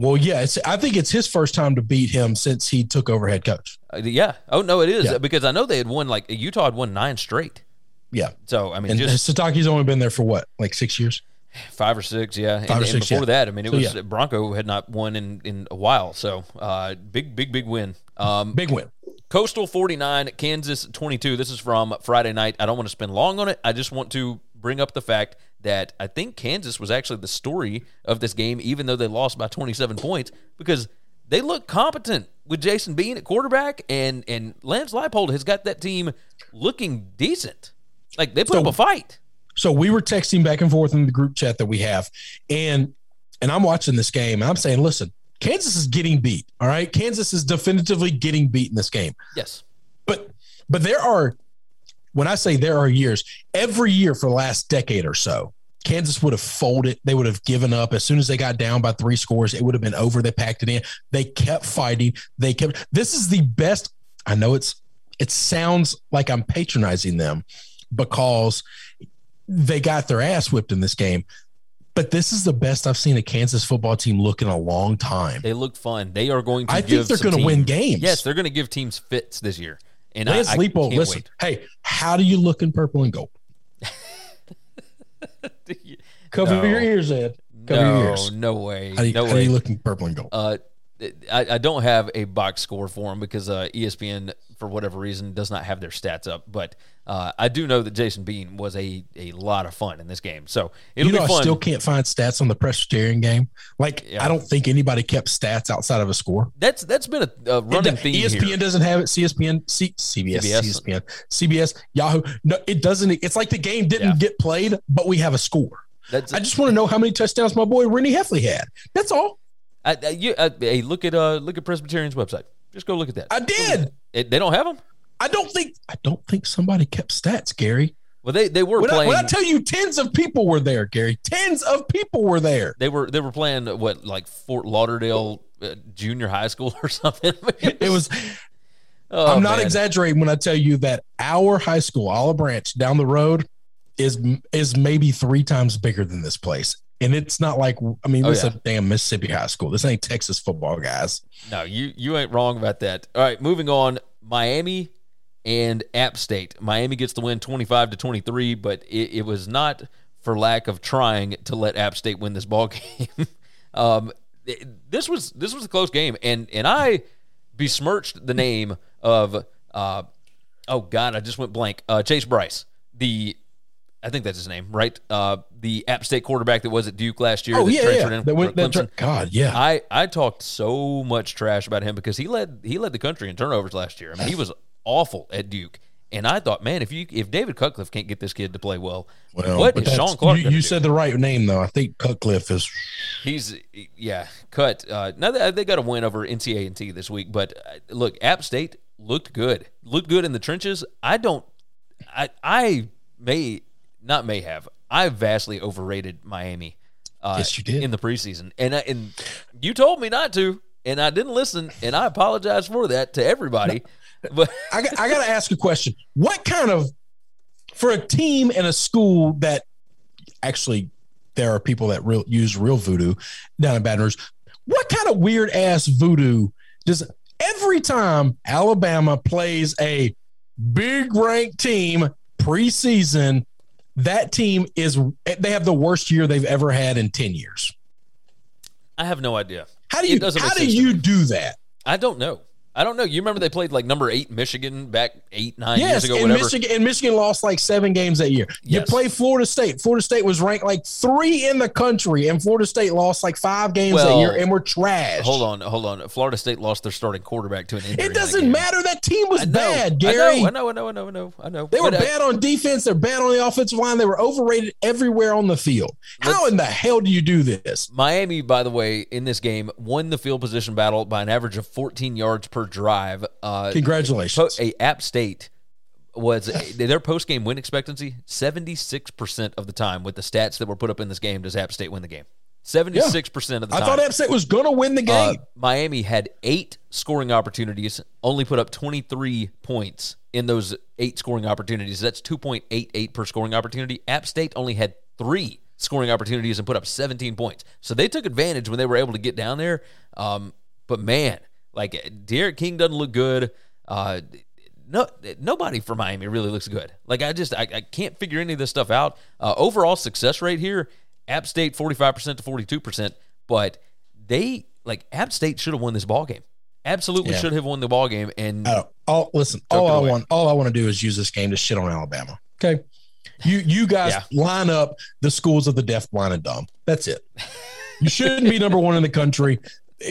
Well, yeah, I think it's his first time to beat him since he took over head coach. Uh, yeah. Oh no, it is yeah. because I know they had won like Utah had won nine straight. Yeah. So I mean, and just Sitake's only been there for what, like six years? Five or six, yeah. Five and, or six, before yeah. that, I mean, it so, was yeah. Bronco had not won in in a while, so uh, big, big, big win. Um, big win. Coastal 49, Kansas 22. This is from Friday night. I don't want to spend long on it. I just want to bring up the fact that I think Kansas was actually the story of this game, even though they lost by 27 points, because they look competent with Jason Bean at quarterback, and and Lance Leipold has got that team looking decent. Like they put so, up a fight. So we were texting back and forth in the group chat that we have, and and I'm watching this game. I'm saying, listen, Kansas is getting beat. All right, Kansas is definitively getting beat in this game. Yes, but but there are when I say there are years, every year for the last decade or so, Kansas would have folded. They would have given up as soon as they got down by three scores. It would have been over. They packed it in. They kept fighting. They kept. This is the best. I know it's. It sounds like I'm patronizing them, because they got their ass whipped in this game. But this is the best I've seen a Kansas football team look in a long time. They look fun. They are going to. I think they're going to win games. Yes, they're going to give teams fits this year. And Lance I, I Leipold, listen. Wait. Hey, how do you look in purple and gold? Cover no. your ears, Ed. Cover no, your ears. No way. How do you, no how way. do you look in purple and gold? Uh, I, I don't have a box score for him because uh, ESPN, for whatever reason, does not have their stats up. But uh, I do know that Jason Bean was a, a lot of fun in this game. So it'll you know, be fun. I still can't find stats on the Presbyterian game. Like yeah. I don't think anybody kept stats outside of a score. That's that's been a, a running theme. ESPN here. doesn't have it. CSPN, C, CBS, CBS. CSPN, CBS, Yahoo. No, it doesn't. It's like the game didn't yeah. get played, but we have a score. That's I just want to know how many touchdowns my boy Rennie Hefley had. That's all. I, I, you, I, hey, look at uh, look at Presbyterian's website. Just go look at that. I did. It, they don't have them. I don't think. I don't think somebody kept stats, Gary. Well, they they were when playing. I, when I tell you, tens of people were there, Gary. Tens of people were there. They were they were playing what like Fort Lauderdale uh, Junior High School or something. it was. Oh, I'm not man. exaggerating when I tell you that our high school, Olive Branch, down the road, is is maybe three times bigger than this place. And it's not like I mean, oh, this yeah. is a damn Mississippi high school. This ain't Texas football, guys. No, you you ain't wrong about that. All right, moving on. Miami and App State. Miami gets the win 25 to 23, but it, it was not for lack of trying to let App State win this ball game. um, this was this was a close game, and and I besmirched the name of uh, oh god, I just went blank. Uh, Chase Brice, the I think that's his name, right? Uh, the App State quarterback that was at Duke last year. Oh that yeah, transferred yeah. In that went, that tra- God, yeah. I, I talked so much trash about him because he led he led the country in turnovers last year. I mean, he was awful at Duke, and I thought, man, if you if David Cutcliffe can't get this kid to play well, well what is Shawn Clark? You, you said the right name though. I think Cutcliffe is. He's yeah, cut. Uh, now they, they got a win over NCA and T this week, but uh, look, App State looked good, looked good in the trenches. I don't, I I may not may have. I vastly overrated Miami. Uh, yes, you did in the preseason, and I, and you told me not to, and I didn't listen, and I apologize for that to everybody. No, but I, I got to ask a question: What kind of for a team and a school that actually there are people that real use real voodoo down in Baton Rouge? What kind of weird ass voodoo does every time Alabama plays a big ranked team preseason, that team is they have the worst year they've ever had in 10 years. I have no idea. How do you how do you do that? I don't know. I don't know. You remember they played like number eight Michigan back eight, nine yes, years ago, whatever. Michigan and Michigan lost like seven games that year. You Yes. play Florida State. Florida State was ranked like three in the country, and Florida State lost like five games that year and were trash. Hold on, hold on. Florida State lost their starting quarterback to an injury. It doesn't game. matter. That team was bad, I Gary. know, I know, I know, I know, I know, I know. They were But, uh, bad on defense. They're bad on the offensive line. They were overrated everywhere on the field. How in the hell do you do this? Miami, by the way, in this game won the field position battle by an average of 14 yards per drive. Uh, Congratulations. po- a App State was their post game win expectancy 76% of the time with the stats that were put up in this game does App State win the game. 76% of the time. I thought App State was going to win the Uh, game. Miami had eight scoring opportunities, only put up 23 points in those eight scoring opportunities. That's 2.88 per scoring opportunity. App State only had three scoring opportunities and put up 17 points. So they took advantage when they were able to get down there. Um, but man, like D'Eriq King doesn't look good. Uh, no, nobody for Miami really looks good. Like I just I, I can't figure any of this stuff out. Uh, overall success rate here, App State forty five percent to forty two percent, but they like App State should have won this ball game. Absolutely Yeah. should have won the ball game. And I all listen. All I away. want, all I want to do is use this game to shit on Alabama. Okay, you you guys Yeah. line up the schools of the deaf, blind, and dumb. That's it. You shouldn't be number one in the country.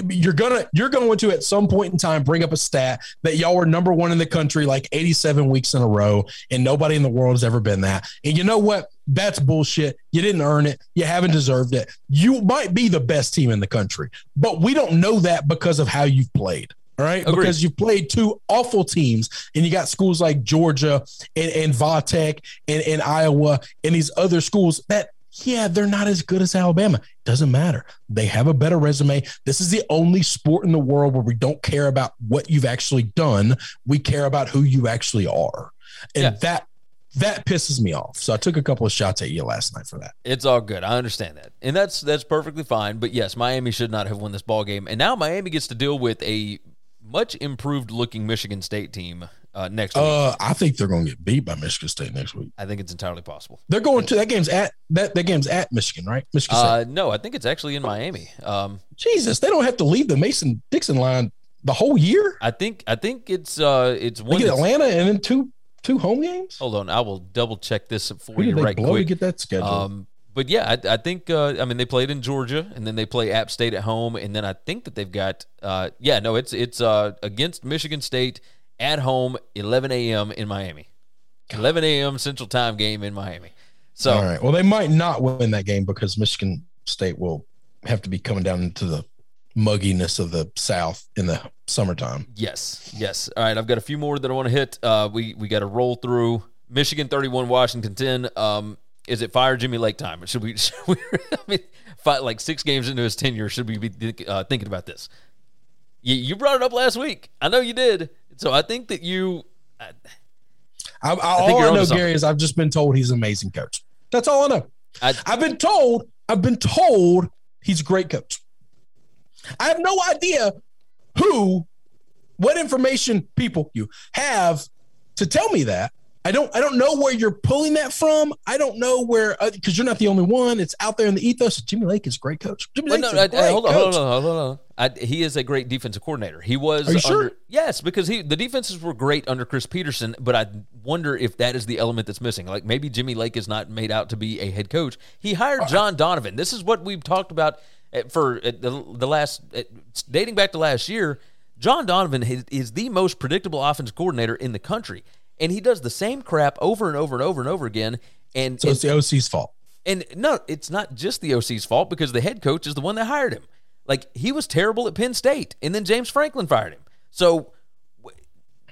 You're gonna you're going to at some point in time bring up a stat that y'all were number one in the country like 87 weeks in a row, and nobody in the world has ever been that. And you know what? That's bullshit. You didn't earn it. You haven't deserved it. You might be the best team in the country, but we don't know that because of how you've played. All right. Agreed. Because you played two awful teams and you got schools like Georgia and, and Vatech and, and Iowa and these other schools that, yeah, they're not as good as Alabama. Doesn't matter. They have a better resume. This is the only sport in the world where we don't care about what you've actually done. We care about who you actually are. And Yeah. that that pisses me off. So I took a couple of shots at you last night for that. It's all good. I understand that, and that's that's perfectly fine. But yes, Miami should not have won this ball game, and now Miami gets to deal with a much improved looking Michigan State team uh, next week. Uh, I think they're going to get beat by Michigan State next week. I think it's entirely possible. They're going to that game's at that that game's at Michigan, right? Michigan State. Uh, no, I think it's actually in Miami. Um, Jesus, they don't have to leave the Mason Dixon line the whole year. I think I think it's uh it's They one. get Atlanta and then two two home games. Hold on, I will double check this for Who you right blow quick. to get that scheduled? Um, but yeah, I, I think uh, I mean they played in Georgia, and then they play App State at home, and then I think that they've got uh, yeah, no, it's it's uh, against Michigan State at home, 11 a.m. in Miami, 11 a.m. Central Time game in Miami. So All right. Well, they might not win that game because Michigan State will have to be coming down into the mugginess of the South in the summertime. Yes, yes. All right, I've got a few more that I want to hit. Uh, we we got to roll through. Michigan thirty-one, Washington ten. Um, is it fire Jimmy Lake time? Should we? Should we I mean, five, like six games into his tenure, should we be uh, thinking about this? You, you brought it up last week. I know you did. So I think that you. I, I, think all I know. Gary, is I've just been told he's an amazing coach. That's all I know. I, I've been told. I've been told he's a great coach. I have no idea who, what information people you have to tell me that. I don't. I don't know where you're pulling that from. I don't know where because you're not the only one. It's out there in the ethos. Jimmy Lake is a great coach. Jimmy Well, Lake's no, I- great I- hold on, coach. hold on, hold on, hold on. I, he is a great defensive coordinator. He was. Are you sure? yes, because he the defenses were great under Chris Petersen, but I wonder if that is the element that's missing. Like maybe Jimmy Lake is not made out to be a head coach. He hired John Donovan. This is what we've talked about uh, for uh, the, the last uh, dating back to last year. John Donovan is, is the most predictable offensive coordinator in the country, and he does the same crap over and over and over and over again. And So it's the OC's fault. and no, it's not just the OC's fault because the head coach is the one that hired him. Like he was terrible at Penn State, and then James Franklin fired him. So,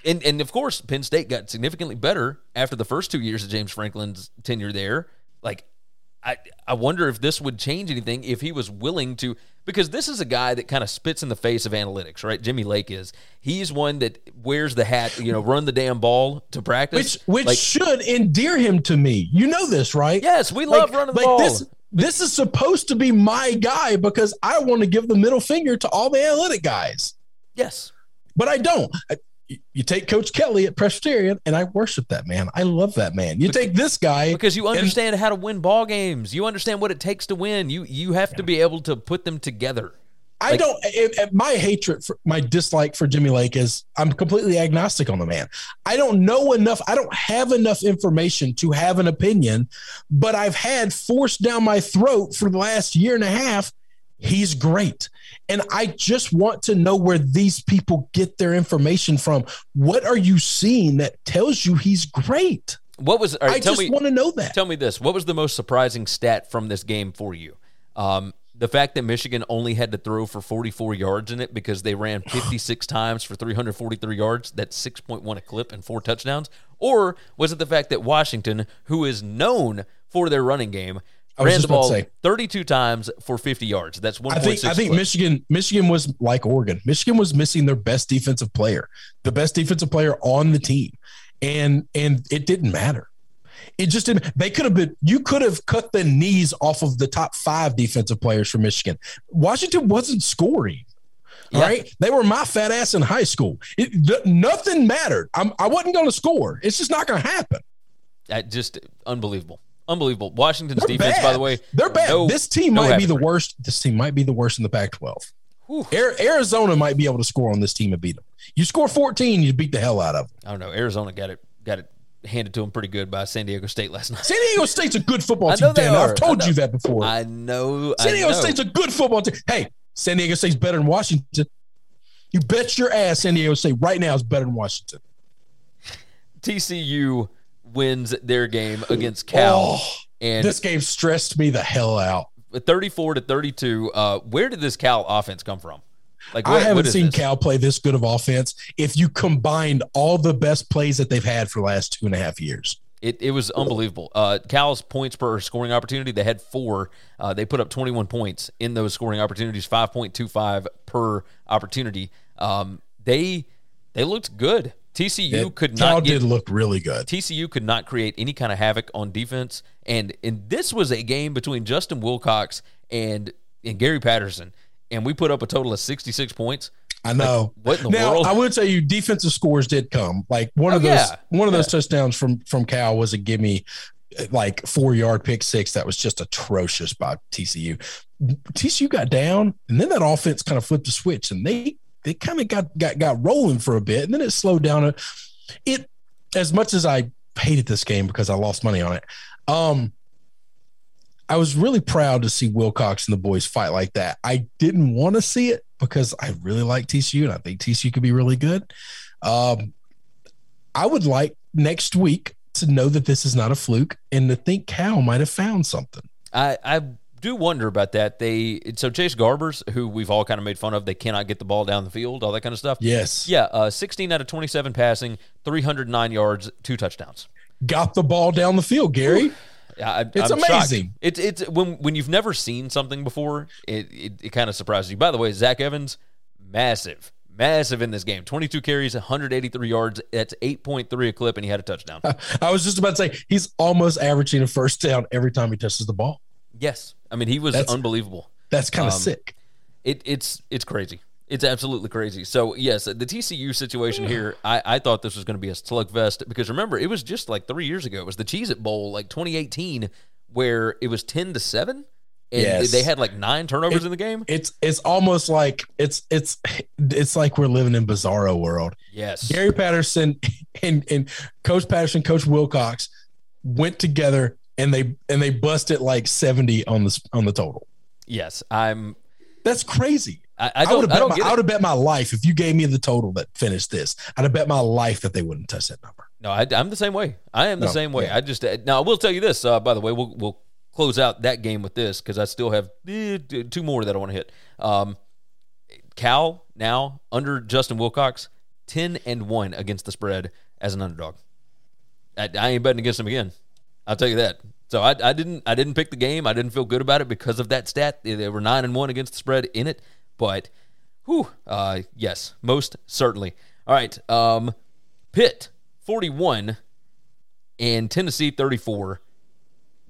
and and of course, Penn State got significantly better after the first two years of James Franklin's tenure there. Like, I I wonder if this would change anything if he was willing to, because this is a guy that kind of spits in the face of analytics, right? Jimmy Lake is. He's one that wears the hat, you know, run the damn ball to practice, which which Like, should endear him to me. You know this, right? Yes, we love running the ball. This, this is supposed to be my guy because I want to give the middle finger to all the analytic guys. yes. but I don't. You take Coach Kelley at Presbyterian, and I worship that man. I love that man. You take this guy because you understand and, how to win ball games. You understand what it takes to win. You you have yeah. to be able to put them together. I like, don't. It, it, my hatred, for, my dislike for Jimmy Lake is I'm completely agnostic on the man. I don't know enough. I don't have enough information to have an opinion, but I've had forced down my throat for the last year and a half. He's great. And I just want to know where these people get their information from. What are you seeing that tells you he's great? What was? Right, I just me, want to know that. Tell me this: What was the most surprising stat from this game for you? Um, the fact that Michigan only had to throw for 44 yards in it because they ran 56 times for 343 yards. That's 6.1 a clip and four touchdowns. Or was it the fact that Washington, who is known for their running game, I ran the ball 32 times for 50 yards. That's one. I think, I think Michigan Michigan was like Oregon. Michigan was missing their best defensive player, the best defensive player on the team, and and it didn't matter. It just didn't. They could have been. You could have cut the knees off of the top five defensive players for Michigan. Washington wasn't scoring. All yeah. right, they were my fat ass in high school. It, nothing mattered. I'm, I wasn't going to score. It's just not going to happen. That just unbelievable. Unbelievable. Washington's They're defense, bad. by the way, they're bad. No, this team no might be the worst. This team might be the worst in the Pac-12. Arizona might be able to score on this team and beat them. You score 14, you beat the hell out of them. I don't know. Arizona got it got it handed to them pretty good by San Diego State last night. San Diego State's a good football team. Dan, I've told you that before. I know. San Diego I know. State's a good football team. Hey, San Diego State's better than Washington. You bet your ass San Diego State right now is better than Washington. TCU wins their game against Cal. Oh, and this game stressed me the hell out. 34 to 32. Uh, where did this Cal offense come from? Like what, I haven't seen this? Cal play this good of offense. If you combined all the best plays that they've had for the last two and a half years, it, it was unbelievable. Uh, Cal's points per scoring opportunity, they had four. Uh, they put up 21 points in those scoring opportunities, 5.25 per opportunity. Um, they they looked good. TCU it, could not Cal get, did look really good. TCU could not create any kind of havoc on defense, and and this was a game between Justin Wilcox and and Gary Patterson, and we put up a total of 66 points. I know. Like, what in the now, world? I would tell you, defensive scores did come. Like one of Oh, those, yeah. one of those Yeah. touchdowns from from Cal was a gimme, like four yard pick six. That was just atrocious by TCU. TCU got down, and then that offense kind of flipped the switch, and they they kind of got got got rolling for a bit, and then it slowed down. It as much as I hated this game because I lost money on it. Um, I was really proud to see Wilcox and the boys fight like that. I didn't want to see it because I really like TCU and I think TCU could be really good. Um, I would like next week to know that this is not a fluke and to think Cal might have found something. I, I do wonder about that. They so Chase Garbers, who we've all kind of made fun of, they cannot get the ball down the field, all that kind of stuff. Yes. Yeah, uh, 16 out of 27 passing, 309 yards, two touchdowns. Got the ball down the field, Gary. I, It's I'm amazing. It's it's when when you've never seen something before, it it, it kind of surprises you. By the way, Zach Evans, massive, massive in this game. 22 carries, 183 yards. That's 8.3 a clip, and he had a touchdown. I was just about to say he's almost averaging a first down every time he touches the ball. yes, I mean he was That's- unbelievable. That's kind of Um, sick. It, it's it's crazy. It's absolutely crazy. So yes, the TCU situation here, I, I thought this was going to be a slugfest because remember it was just like three years ago. It was the Cheez It Bowl, like 2018, where it was 10 to seven, and Yes. they had like nine turnovers in the game. It's it's almost like it's it's it's like we're living in bizarro world. Yes, Gary Patterson and and Coach Patterson, Coach Wilcox went together and they and they busted like 70 on the on the total. yes. I'm. That's crazy. I, I don't. would have bet, my, I would have bet my life if you gave me the total that finished this. I'd have bet my life that they wouldn't touch that number. No, I, I'm the same way. I am the No, same way. yeah. I just uh, now I will tell you this. Uh, by the way, we'll we'll close out that game with this because I still have eh, two more that I want to hit. Um, Cal now under Justin Wilcox, ten and one against the spread as an underdog. I, I ain't betting against him again. I'll tell you that. So I, I didn't I didn't pick the game. I didn't feel good about it because of that stat. They were nine and one against the spread in it. But, whew, uh, yes, most certainly. All right, um, Pitt forty one and Tennessee thirty four.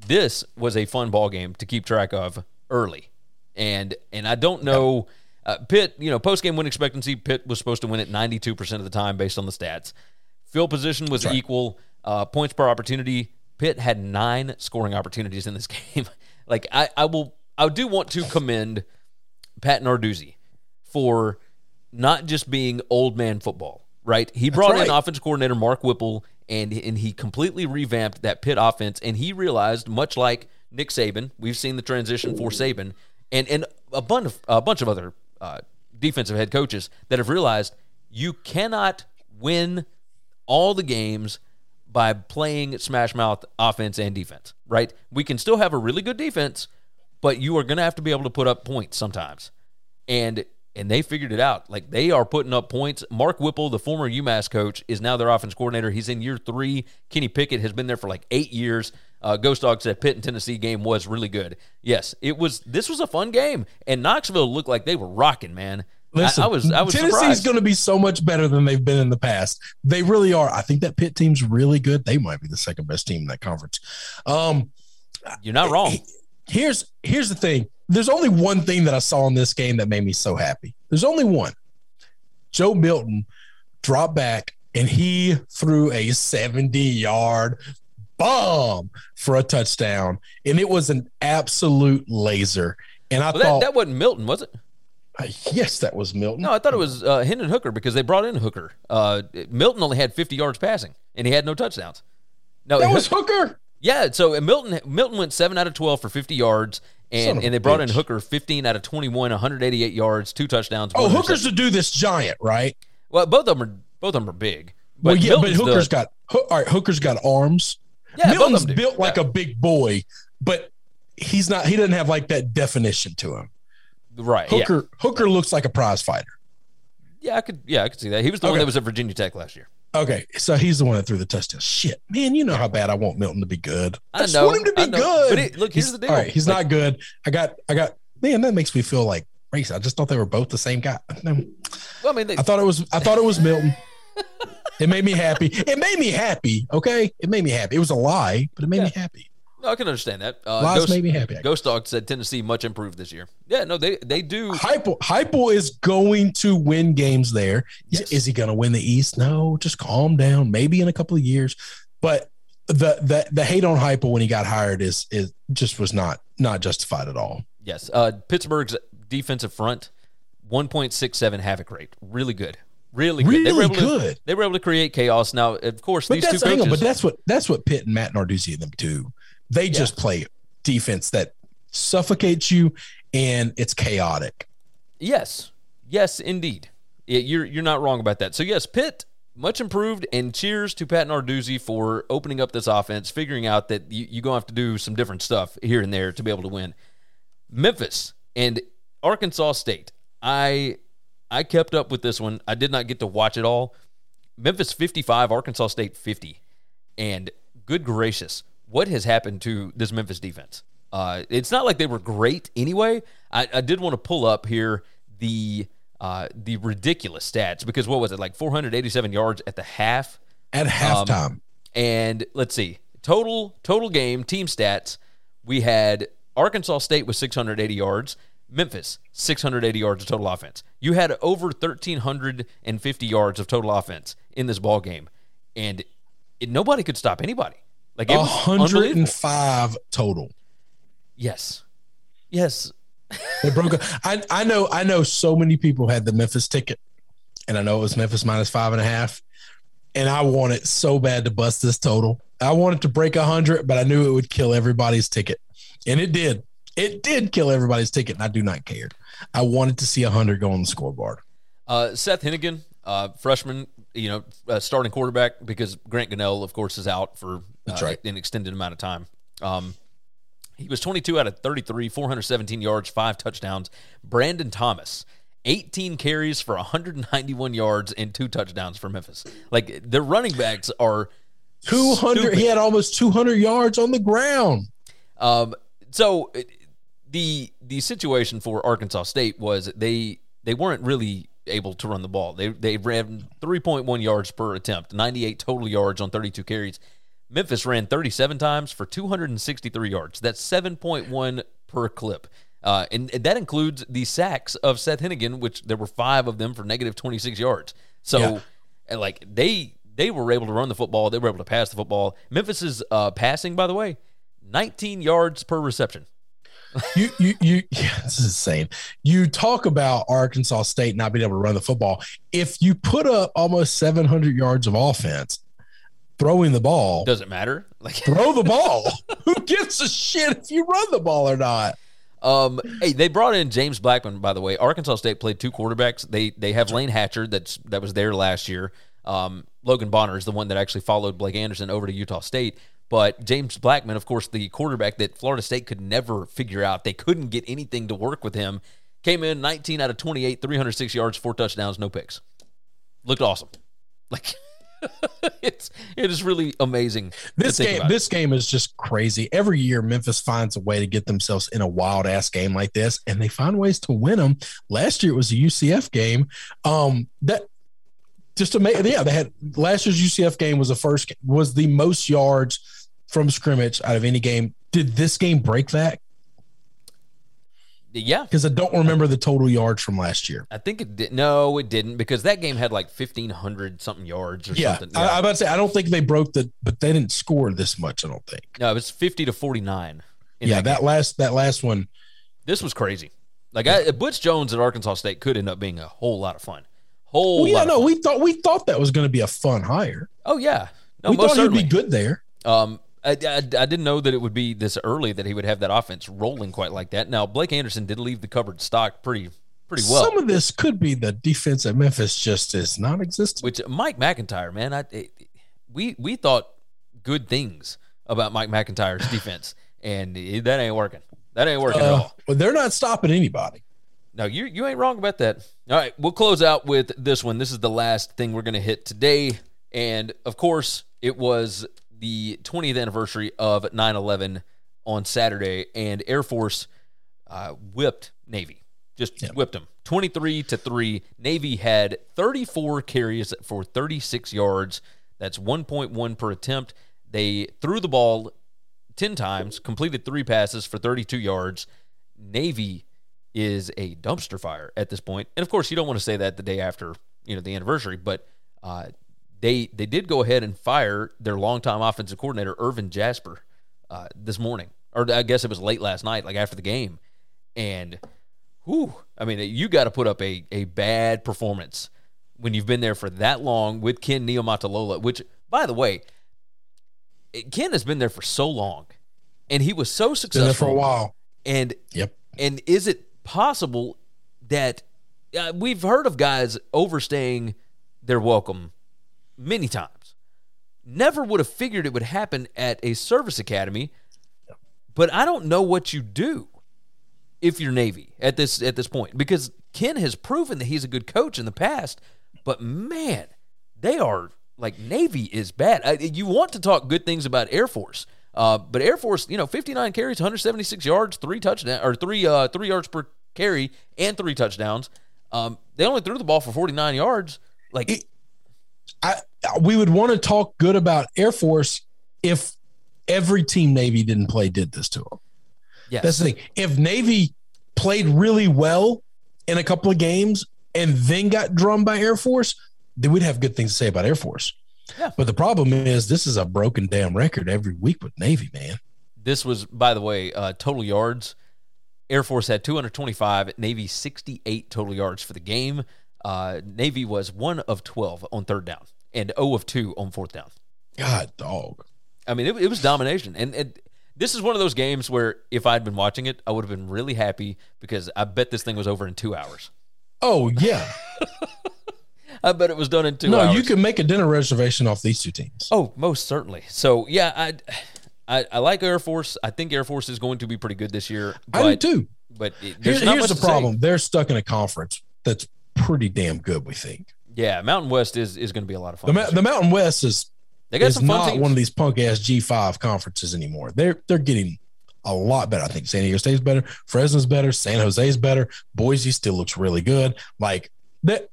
This was a fun ball game to keep track of early, and and I don't know. Uh, Pitt, you know, post game win expectancy, Pitt was supposed to win it 92% of the time based on the stats. Field position was right. equal. Uh, points per opportunity, Pitt had nine scoring opportunities in this game. like I, I will, I do want to commend Pat Narduzzi for not just being old man football. Right, he brought right. in offense coordinator Mark Whipple, and and he completely revamped that Pitt offense. And he realized, much like Nick Saban, we've seen the transition for Saban, and and a bunch of a bunch of other uh, defensive head coaches that have realized you cannot win all the games by playing smash mouth offense and defense, right? We can still have a really good defense, but you are going to have to be able to put up points sometimes. And and they figured it out. Like they are putting up points. Mark Whipple, the former UMass coach, is now their offense coordinator. He's in year three. Kenny Pickett has been there for like eight years. Uh, Ghost Dog said Pitt and Tennessee game was really good. Yes, it was. This was a fun game, and Knoxville looked like they were rocking, man. Listen, I, I was. I was. Tennessee's going to be so much better than they've been in the past. They really are. I think that Pitt team's really good. They might be the second best team in that conference. Um, You're not wrong. Here's here's the thing. There's only one thing that I saw in this game that made me so happy. There's only one. Joe Milton dropped back and he threw a 70 yard bomb for a touchdown, and it was an absolute laser. And I well, thought that, that wasn't Milton, was it? Yes, that was Milton. No, I thought it was uh, Hendon Hooker because they brought in Hooker. Uh, Milton only had 50 yards passing, and he had no touchdowns. No, that was Hooker. Yeah, so Milton Milton went seven out of 12 for 50 yards, and, and they brought bitch. in Hooker 15 out of 21, 188 yards, two touchdowns. Oh, Hooker's to do this giant, right? Well, both of them are both of them are big. But well, yeah, Milton's but Hooker's the, got all right. Hooker's got arms. Yeah, Milton's built like yeah. a big boy, but he's not. He doesn't have like that definition to him. Right. Hooker yeah. Hooker looks like a prize fighter. Yeah, I could. Yeah, I could see that. He was the okay. one that was at Virginia Tech last year. Okay, so he's the one that threw the touchdown. Shit, man, you know how bad I want Milton to be good. I, I know, want him to be good. But it, look, here's he's, the deal. All right, he's like, not good. I got, I got. Man, that makes me feel like race. I just thought they were both the same guy. well, I mean, they, I thought it was. I thought it was Milton. it made me happy. It made me happy. Okay, it made me happy. It was a lie, but it made yeah. me happy. No, I can understand that. Uh, Lies Ghost, made me happy. Ghost Dog said Tennessee much improved this year. Yeah, no, they they do. Heupel, Heupel is going to win games there. Yes. Is he going to win the East? No, just calm down. Maybe in a couple of years, but the the the hate on Heupel when he got hired is is just was not not justified at all. Yes, uh, Pittsburgh's defensive front, one point six seven havoc rate, really good. Really good. Really they were able good. To, they were able to create chaos. Now, of course, but these two coaches. On, but that's what that's what Pitt and Matt Narduzzi and them do. They yeah. just play defense that suffocates you and it's chaotic. Yes. Yes, indeed. You're you're not wrong about that. So yes, Pitt much improved, and cheers to Pat Narduzzi for opening up this offense, figuring out that you, you're going to have to do some different stuff here and there to be able to win. Memphis and Arkansas State. I I kept up with this one. I did not get to watch it all. Memphis 55, Arkansas State 50. And good gracious, what has happened to this Memphis defense? Uh, it's not like they were great anyway. I, I did want to pull up here the uh, the ridiculous stats because what was it like 487 yards at the half at halftime. Um, and let's see total total game team stats. We had Arkansas State with 680 yards, Memphis 680 yards of total offense. You had over 1350 yards of total offense in this ball game, and it, nobody could stop anybody. Like 105 total. Yes. Yes. they broke. I I know I know so many people had the Memphis ticket, and I know it was Memphis minus five and a half, and I wanted so bad to bust this total. I wanted to break a hundred, but I knew it would kill everybody's ticket, and it did. It did kill everybody's ticket, and I do not care. I wanted to see a hundred go on the scoreboard. Uh, Seth Henigan, uh, freshman, you know, uh, starting quarterback because Grant Gunnell, of course, is out for That's right. an extended amount of time. Um, he was 22 out of 33, 417 yards, five touchdowns. Brandon Thomas, 18 carries for 191 yards and two touchdowns for Memphis. Like their running backs are 200. Stupid. He had almost 200 yards on the ground. Um, so the the situation for Arkansas State was they they weren't really able to run the ball. They they ran 3.1 yards per attempt, 98 total yards on 32 carries. Memphis ran 37 times for 263 yards. That's 7.1 per clip. Uh, and that includes the sacks of Seth Henigan, which there were five of them for negative 26 yards. So, Yeah. and like they they were able to run the football, they were able to pass the football. Memphis's uh, passing, by the way, 19 yards per reception. you you you yeah, this is insane. You talk about Arkansas State not being able to run the football. If you put up almost 700 yards of offense throwing the ball, Doesn't matter. Like throw the ball. Who gives a shit if you run the ball or not? Um, hey, they brought in James Blackman. By the way, Arkansas State played two quarterbacks. They they have Layne Hatcher that's that was there last year. Um, Logan Bonner is the one that actually followed Blake Anderson over to Utah State. But James Blackman, of course, the quarterback that Florida State could never figure out. They couldn't get anything to work with him. Came in 19 out of 28, 306 yards, four touchdowns, no picks. Looked awesome. Like it's it is really amazing. This game, this game is just crazy. Every year, Memphis finds a way to get themselves in a wild ass game like this, and they find ways to win them. Last year, it was a UCF game. Um, that just make yeah, they had last year's UCF game was the first was the most yards from scrimmage out of any game. Did this game break that? Yeah, Because I don't remember the total yards from last year. I think it did. No, it didn't because that game had like fifteen hundred something yards or Yeah, something. I, I'm about to say I don't think they broke the, but they didn't score this much. I don't think. no, it was fifty to forty nine. yeah, that, last that last one. This was crazy. Like I, Butch Jones at Arkansas State could end up being a whole lot of fun. Whole Well, yeah, no, we thought we thought that was going to be a fun hire. Oh yeah, no, we thought certainly. he'd be good there. Um, I, I, I didn't know that it would be this early that he would have that offense rolling quite like that. Now Blake Anderson did leave the covered stock pretty pretty well. Some of this could be the defense at Memphis just is non-existent. Which Mike MacIntyre, man, I it, we we thought good things about Mike MacIntyre's defense, and it- that ain't working. That ain't working at Uh, all. but they're not stopping anybody. No, you you ain't wrong about that. All right, we'll close out with this one. This is the last thing we're going to hit today, and of course, it was the 20th anniversary of 9/11 on Saturday, and Air Force uh, whipped Navy. Just whipped them 23 to 3. Navy had 34 carries for 36 yards. That's 1.1 per attempt. They threw the ball 10 times, completed three passes for 32 yards. Navy is a dumpster fire at this point. And of course, you don't want to say that the day after, you know, the anniversary, but uh, they they did go ahead and fire their longtime offensive coordinator Ivin Jasper uh, this morning, or I guess it was late last night, like after the game. And whew, I mean, you got to put up a a bad performance when you've been there for that long with Ken Niumatalolo, which, by the way, Ken has been there for so long, and he was so successful for a while. And Yep. and is it possible that uh, we've heard of guys overstaying their welcome many times? Never would have figured it would happen at a service academy, but I don't know what you do if you're Navy at this at this point because Ken has proven that he's a good coach in the past, but man, they are like Navy is bad. I, you want to talk good things about Air Force, uh, but Air Force, you know, 59 carries, 176 yards, three touchdowns or three uh, three yards per carry, and three touchdowns. Um, they only threw the ball for 49 yards. Like I we would want to talk good about Air Force if every team Navy didn't play did this to them. Yes. That's the thing. If Navy played really well in a couple of games and then got drummed by Air Force, then we'd have good things to say about Air Force. Yeah. But the problem is this is a broken damn record every week with Navy, man. This was, by the way, uh, total yards. Air Force had 225, Navy 68 total yards for the game. Uh, Navy was one of 12 on third down and 0 of 2 on fourth down. God, dog. I mean, it, it was domination. And, and this is one of those games where if I'd been watching it, I would have been really happy because I bet this thing was over in two hours. Oh yeah. I bet it was done in two no, hours. you can make a dinner reservation off these two teams. Oh, most certainly. So yeah, I, I I like Air Force. I think Air Force is going to be pretty good this year. But, I do too. But it, there's Here- not here's much the to say. problem. They're stuck in a conference that's pretty damn good, we think. Yeah, Mountain West is, is going to be a lot of fun. The, Ma- the Mountain West is They got is some fun not teams. one of these punk ass G five conferences anymore. They're they're getting a lot better. I think San Diego State's better, Fresno's better, San Jose's better, Boise still looks really good. Like that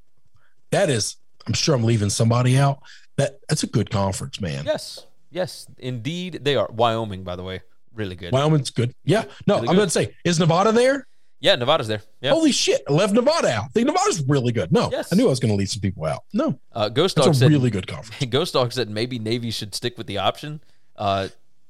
that is I'm sure I'm leaving somebody out. That that's a good conference, man. Yes, yes, indeed they are. Wyoming, by the way, really good. Wyoming's good. Yeah. No, Really I'm good. to say, is Nevada there? Yeah, Nevada's there. Yeah. Holy shit! I left Nevada out. I think Nevada's really good. No, Yes. I knew I was going to leave some people out. No, Uh, Ghost Dog said really good conference. Ghost Dog said maybe Navy should stick with the option. Uh,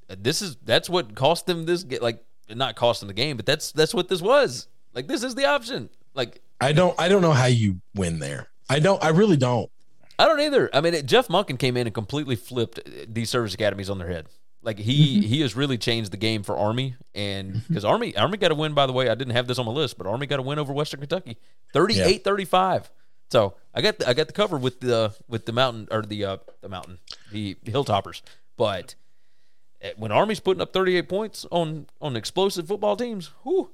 this is that's what cost them this like not cost them the game, but that's that's what this was. Like this is the option. Like I don't. I don't know how you win there. I don't. I really don't. I don't either. I mean, it, Jeff Monken came in and completely flipped uh, these service academies on their head. Like he Mm-hmm. he has really changed the game for Army, and because Army Army got a win by the way. I didn't have this on my list, but Army got a win over Western Kentucky, 38-35. So I got the, I got the cover with the with the mountain or the uh, the mountain the Hilltoppers, but uh, when Army's putting up thirty eight points on on explosive football teams, whoo,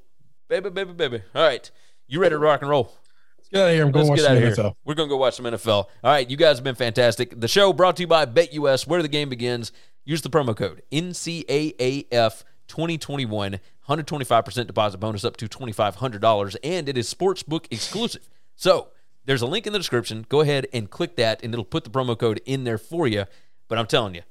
baby, baby, baby. All right, you ready to rock and roll? Let's get out of here. I'm going to watch some get out of NFL. here. We're going to go watch some NFL. All right, you guys have been fantastic. The show brought to you by BetUS, where the game begins. Use the promo code NCAAF 2021, 125% deposit bonus up to $2,500, and it is sportsbook exclusive. So there's a link in the description. Go ahead and click that, and it'll put the promo code in there for you. But I'm telling you,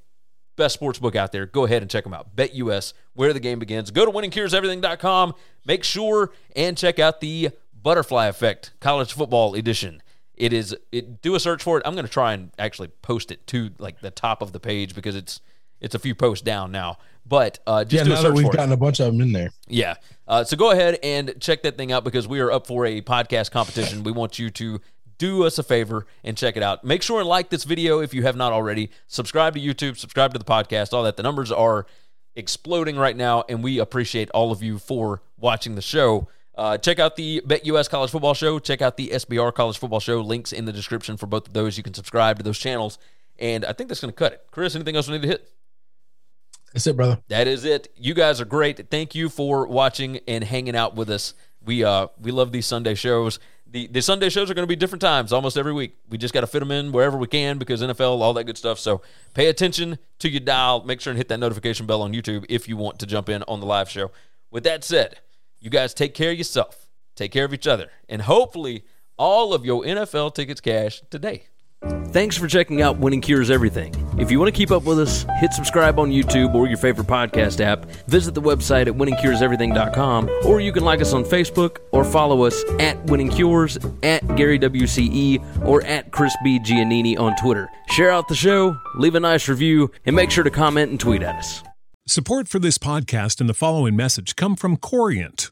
best sportsbook out there. Go ahead and check them out. BetUS, where the game begins. Go to winningcureseverything.com. Make sure and check out the Butterfly Effect College Football Edition. It is it do a search for it. I'm going to try and actually post it to like the top of the page because it's it's a few posts down now. But uh, just Yeah, now that we've for it. gotten a bunch of them in there. Yeah. Uh, so go ahead and check that thing out because we are up for a podcast competition. We want you to do us a favor and check it out. Make sure and like this video if you have not already. Subscribe to YouTube, subscribe to the podcast, all that. The numbers are exploding right now, and we appreciate all of you for watching the show. Uh, check out the BetUS College Football Show. Check out the SBR College Football Show. Links in the description for both of those. You can subscribe to those channels. And I think that's going to cut it. Chris, anything else we need to hit? That's it, brother. That is it. You guys are great. Thank you for watching and hanging out with us. We uh we love these Sunday shows. The the Sunday shows are going to be different times almost every week. We just got to fit them in wherever we can because NFL, all that good stuff. So pay attention to your dial. Make sure and hit that notification bell on YouTube if you want to jump in on the live show. With that said, you guys take care of yourself, take care of each other, and hopefully all of your NFL tickets cash today. Thanks for checking out Winning Cures Everything. If you want to keep up with us, hit subscribe on YouTube or your favorite podcast app. Visit the website at winningcureseverything.com, or you can like us on Facebook or follow us at Winning Cures, at Gary WCE, or at Chris B. Giannini on Twitter. Share out the show, leave a nice review, and make sure to comment and tweet at us. Support for this podcast and the following message come from Corient.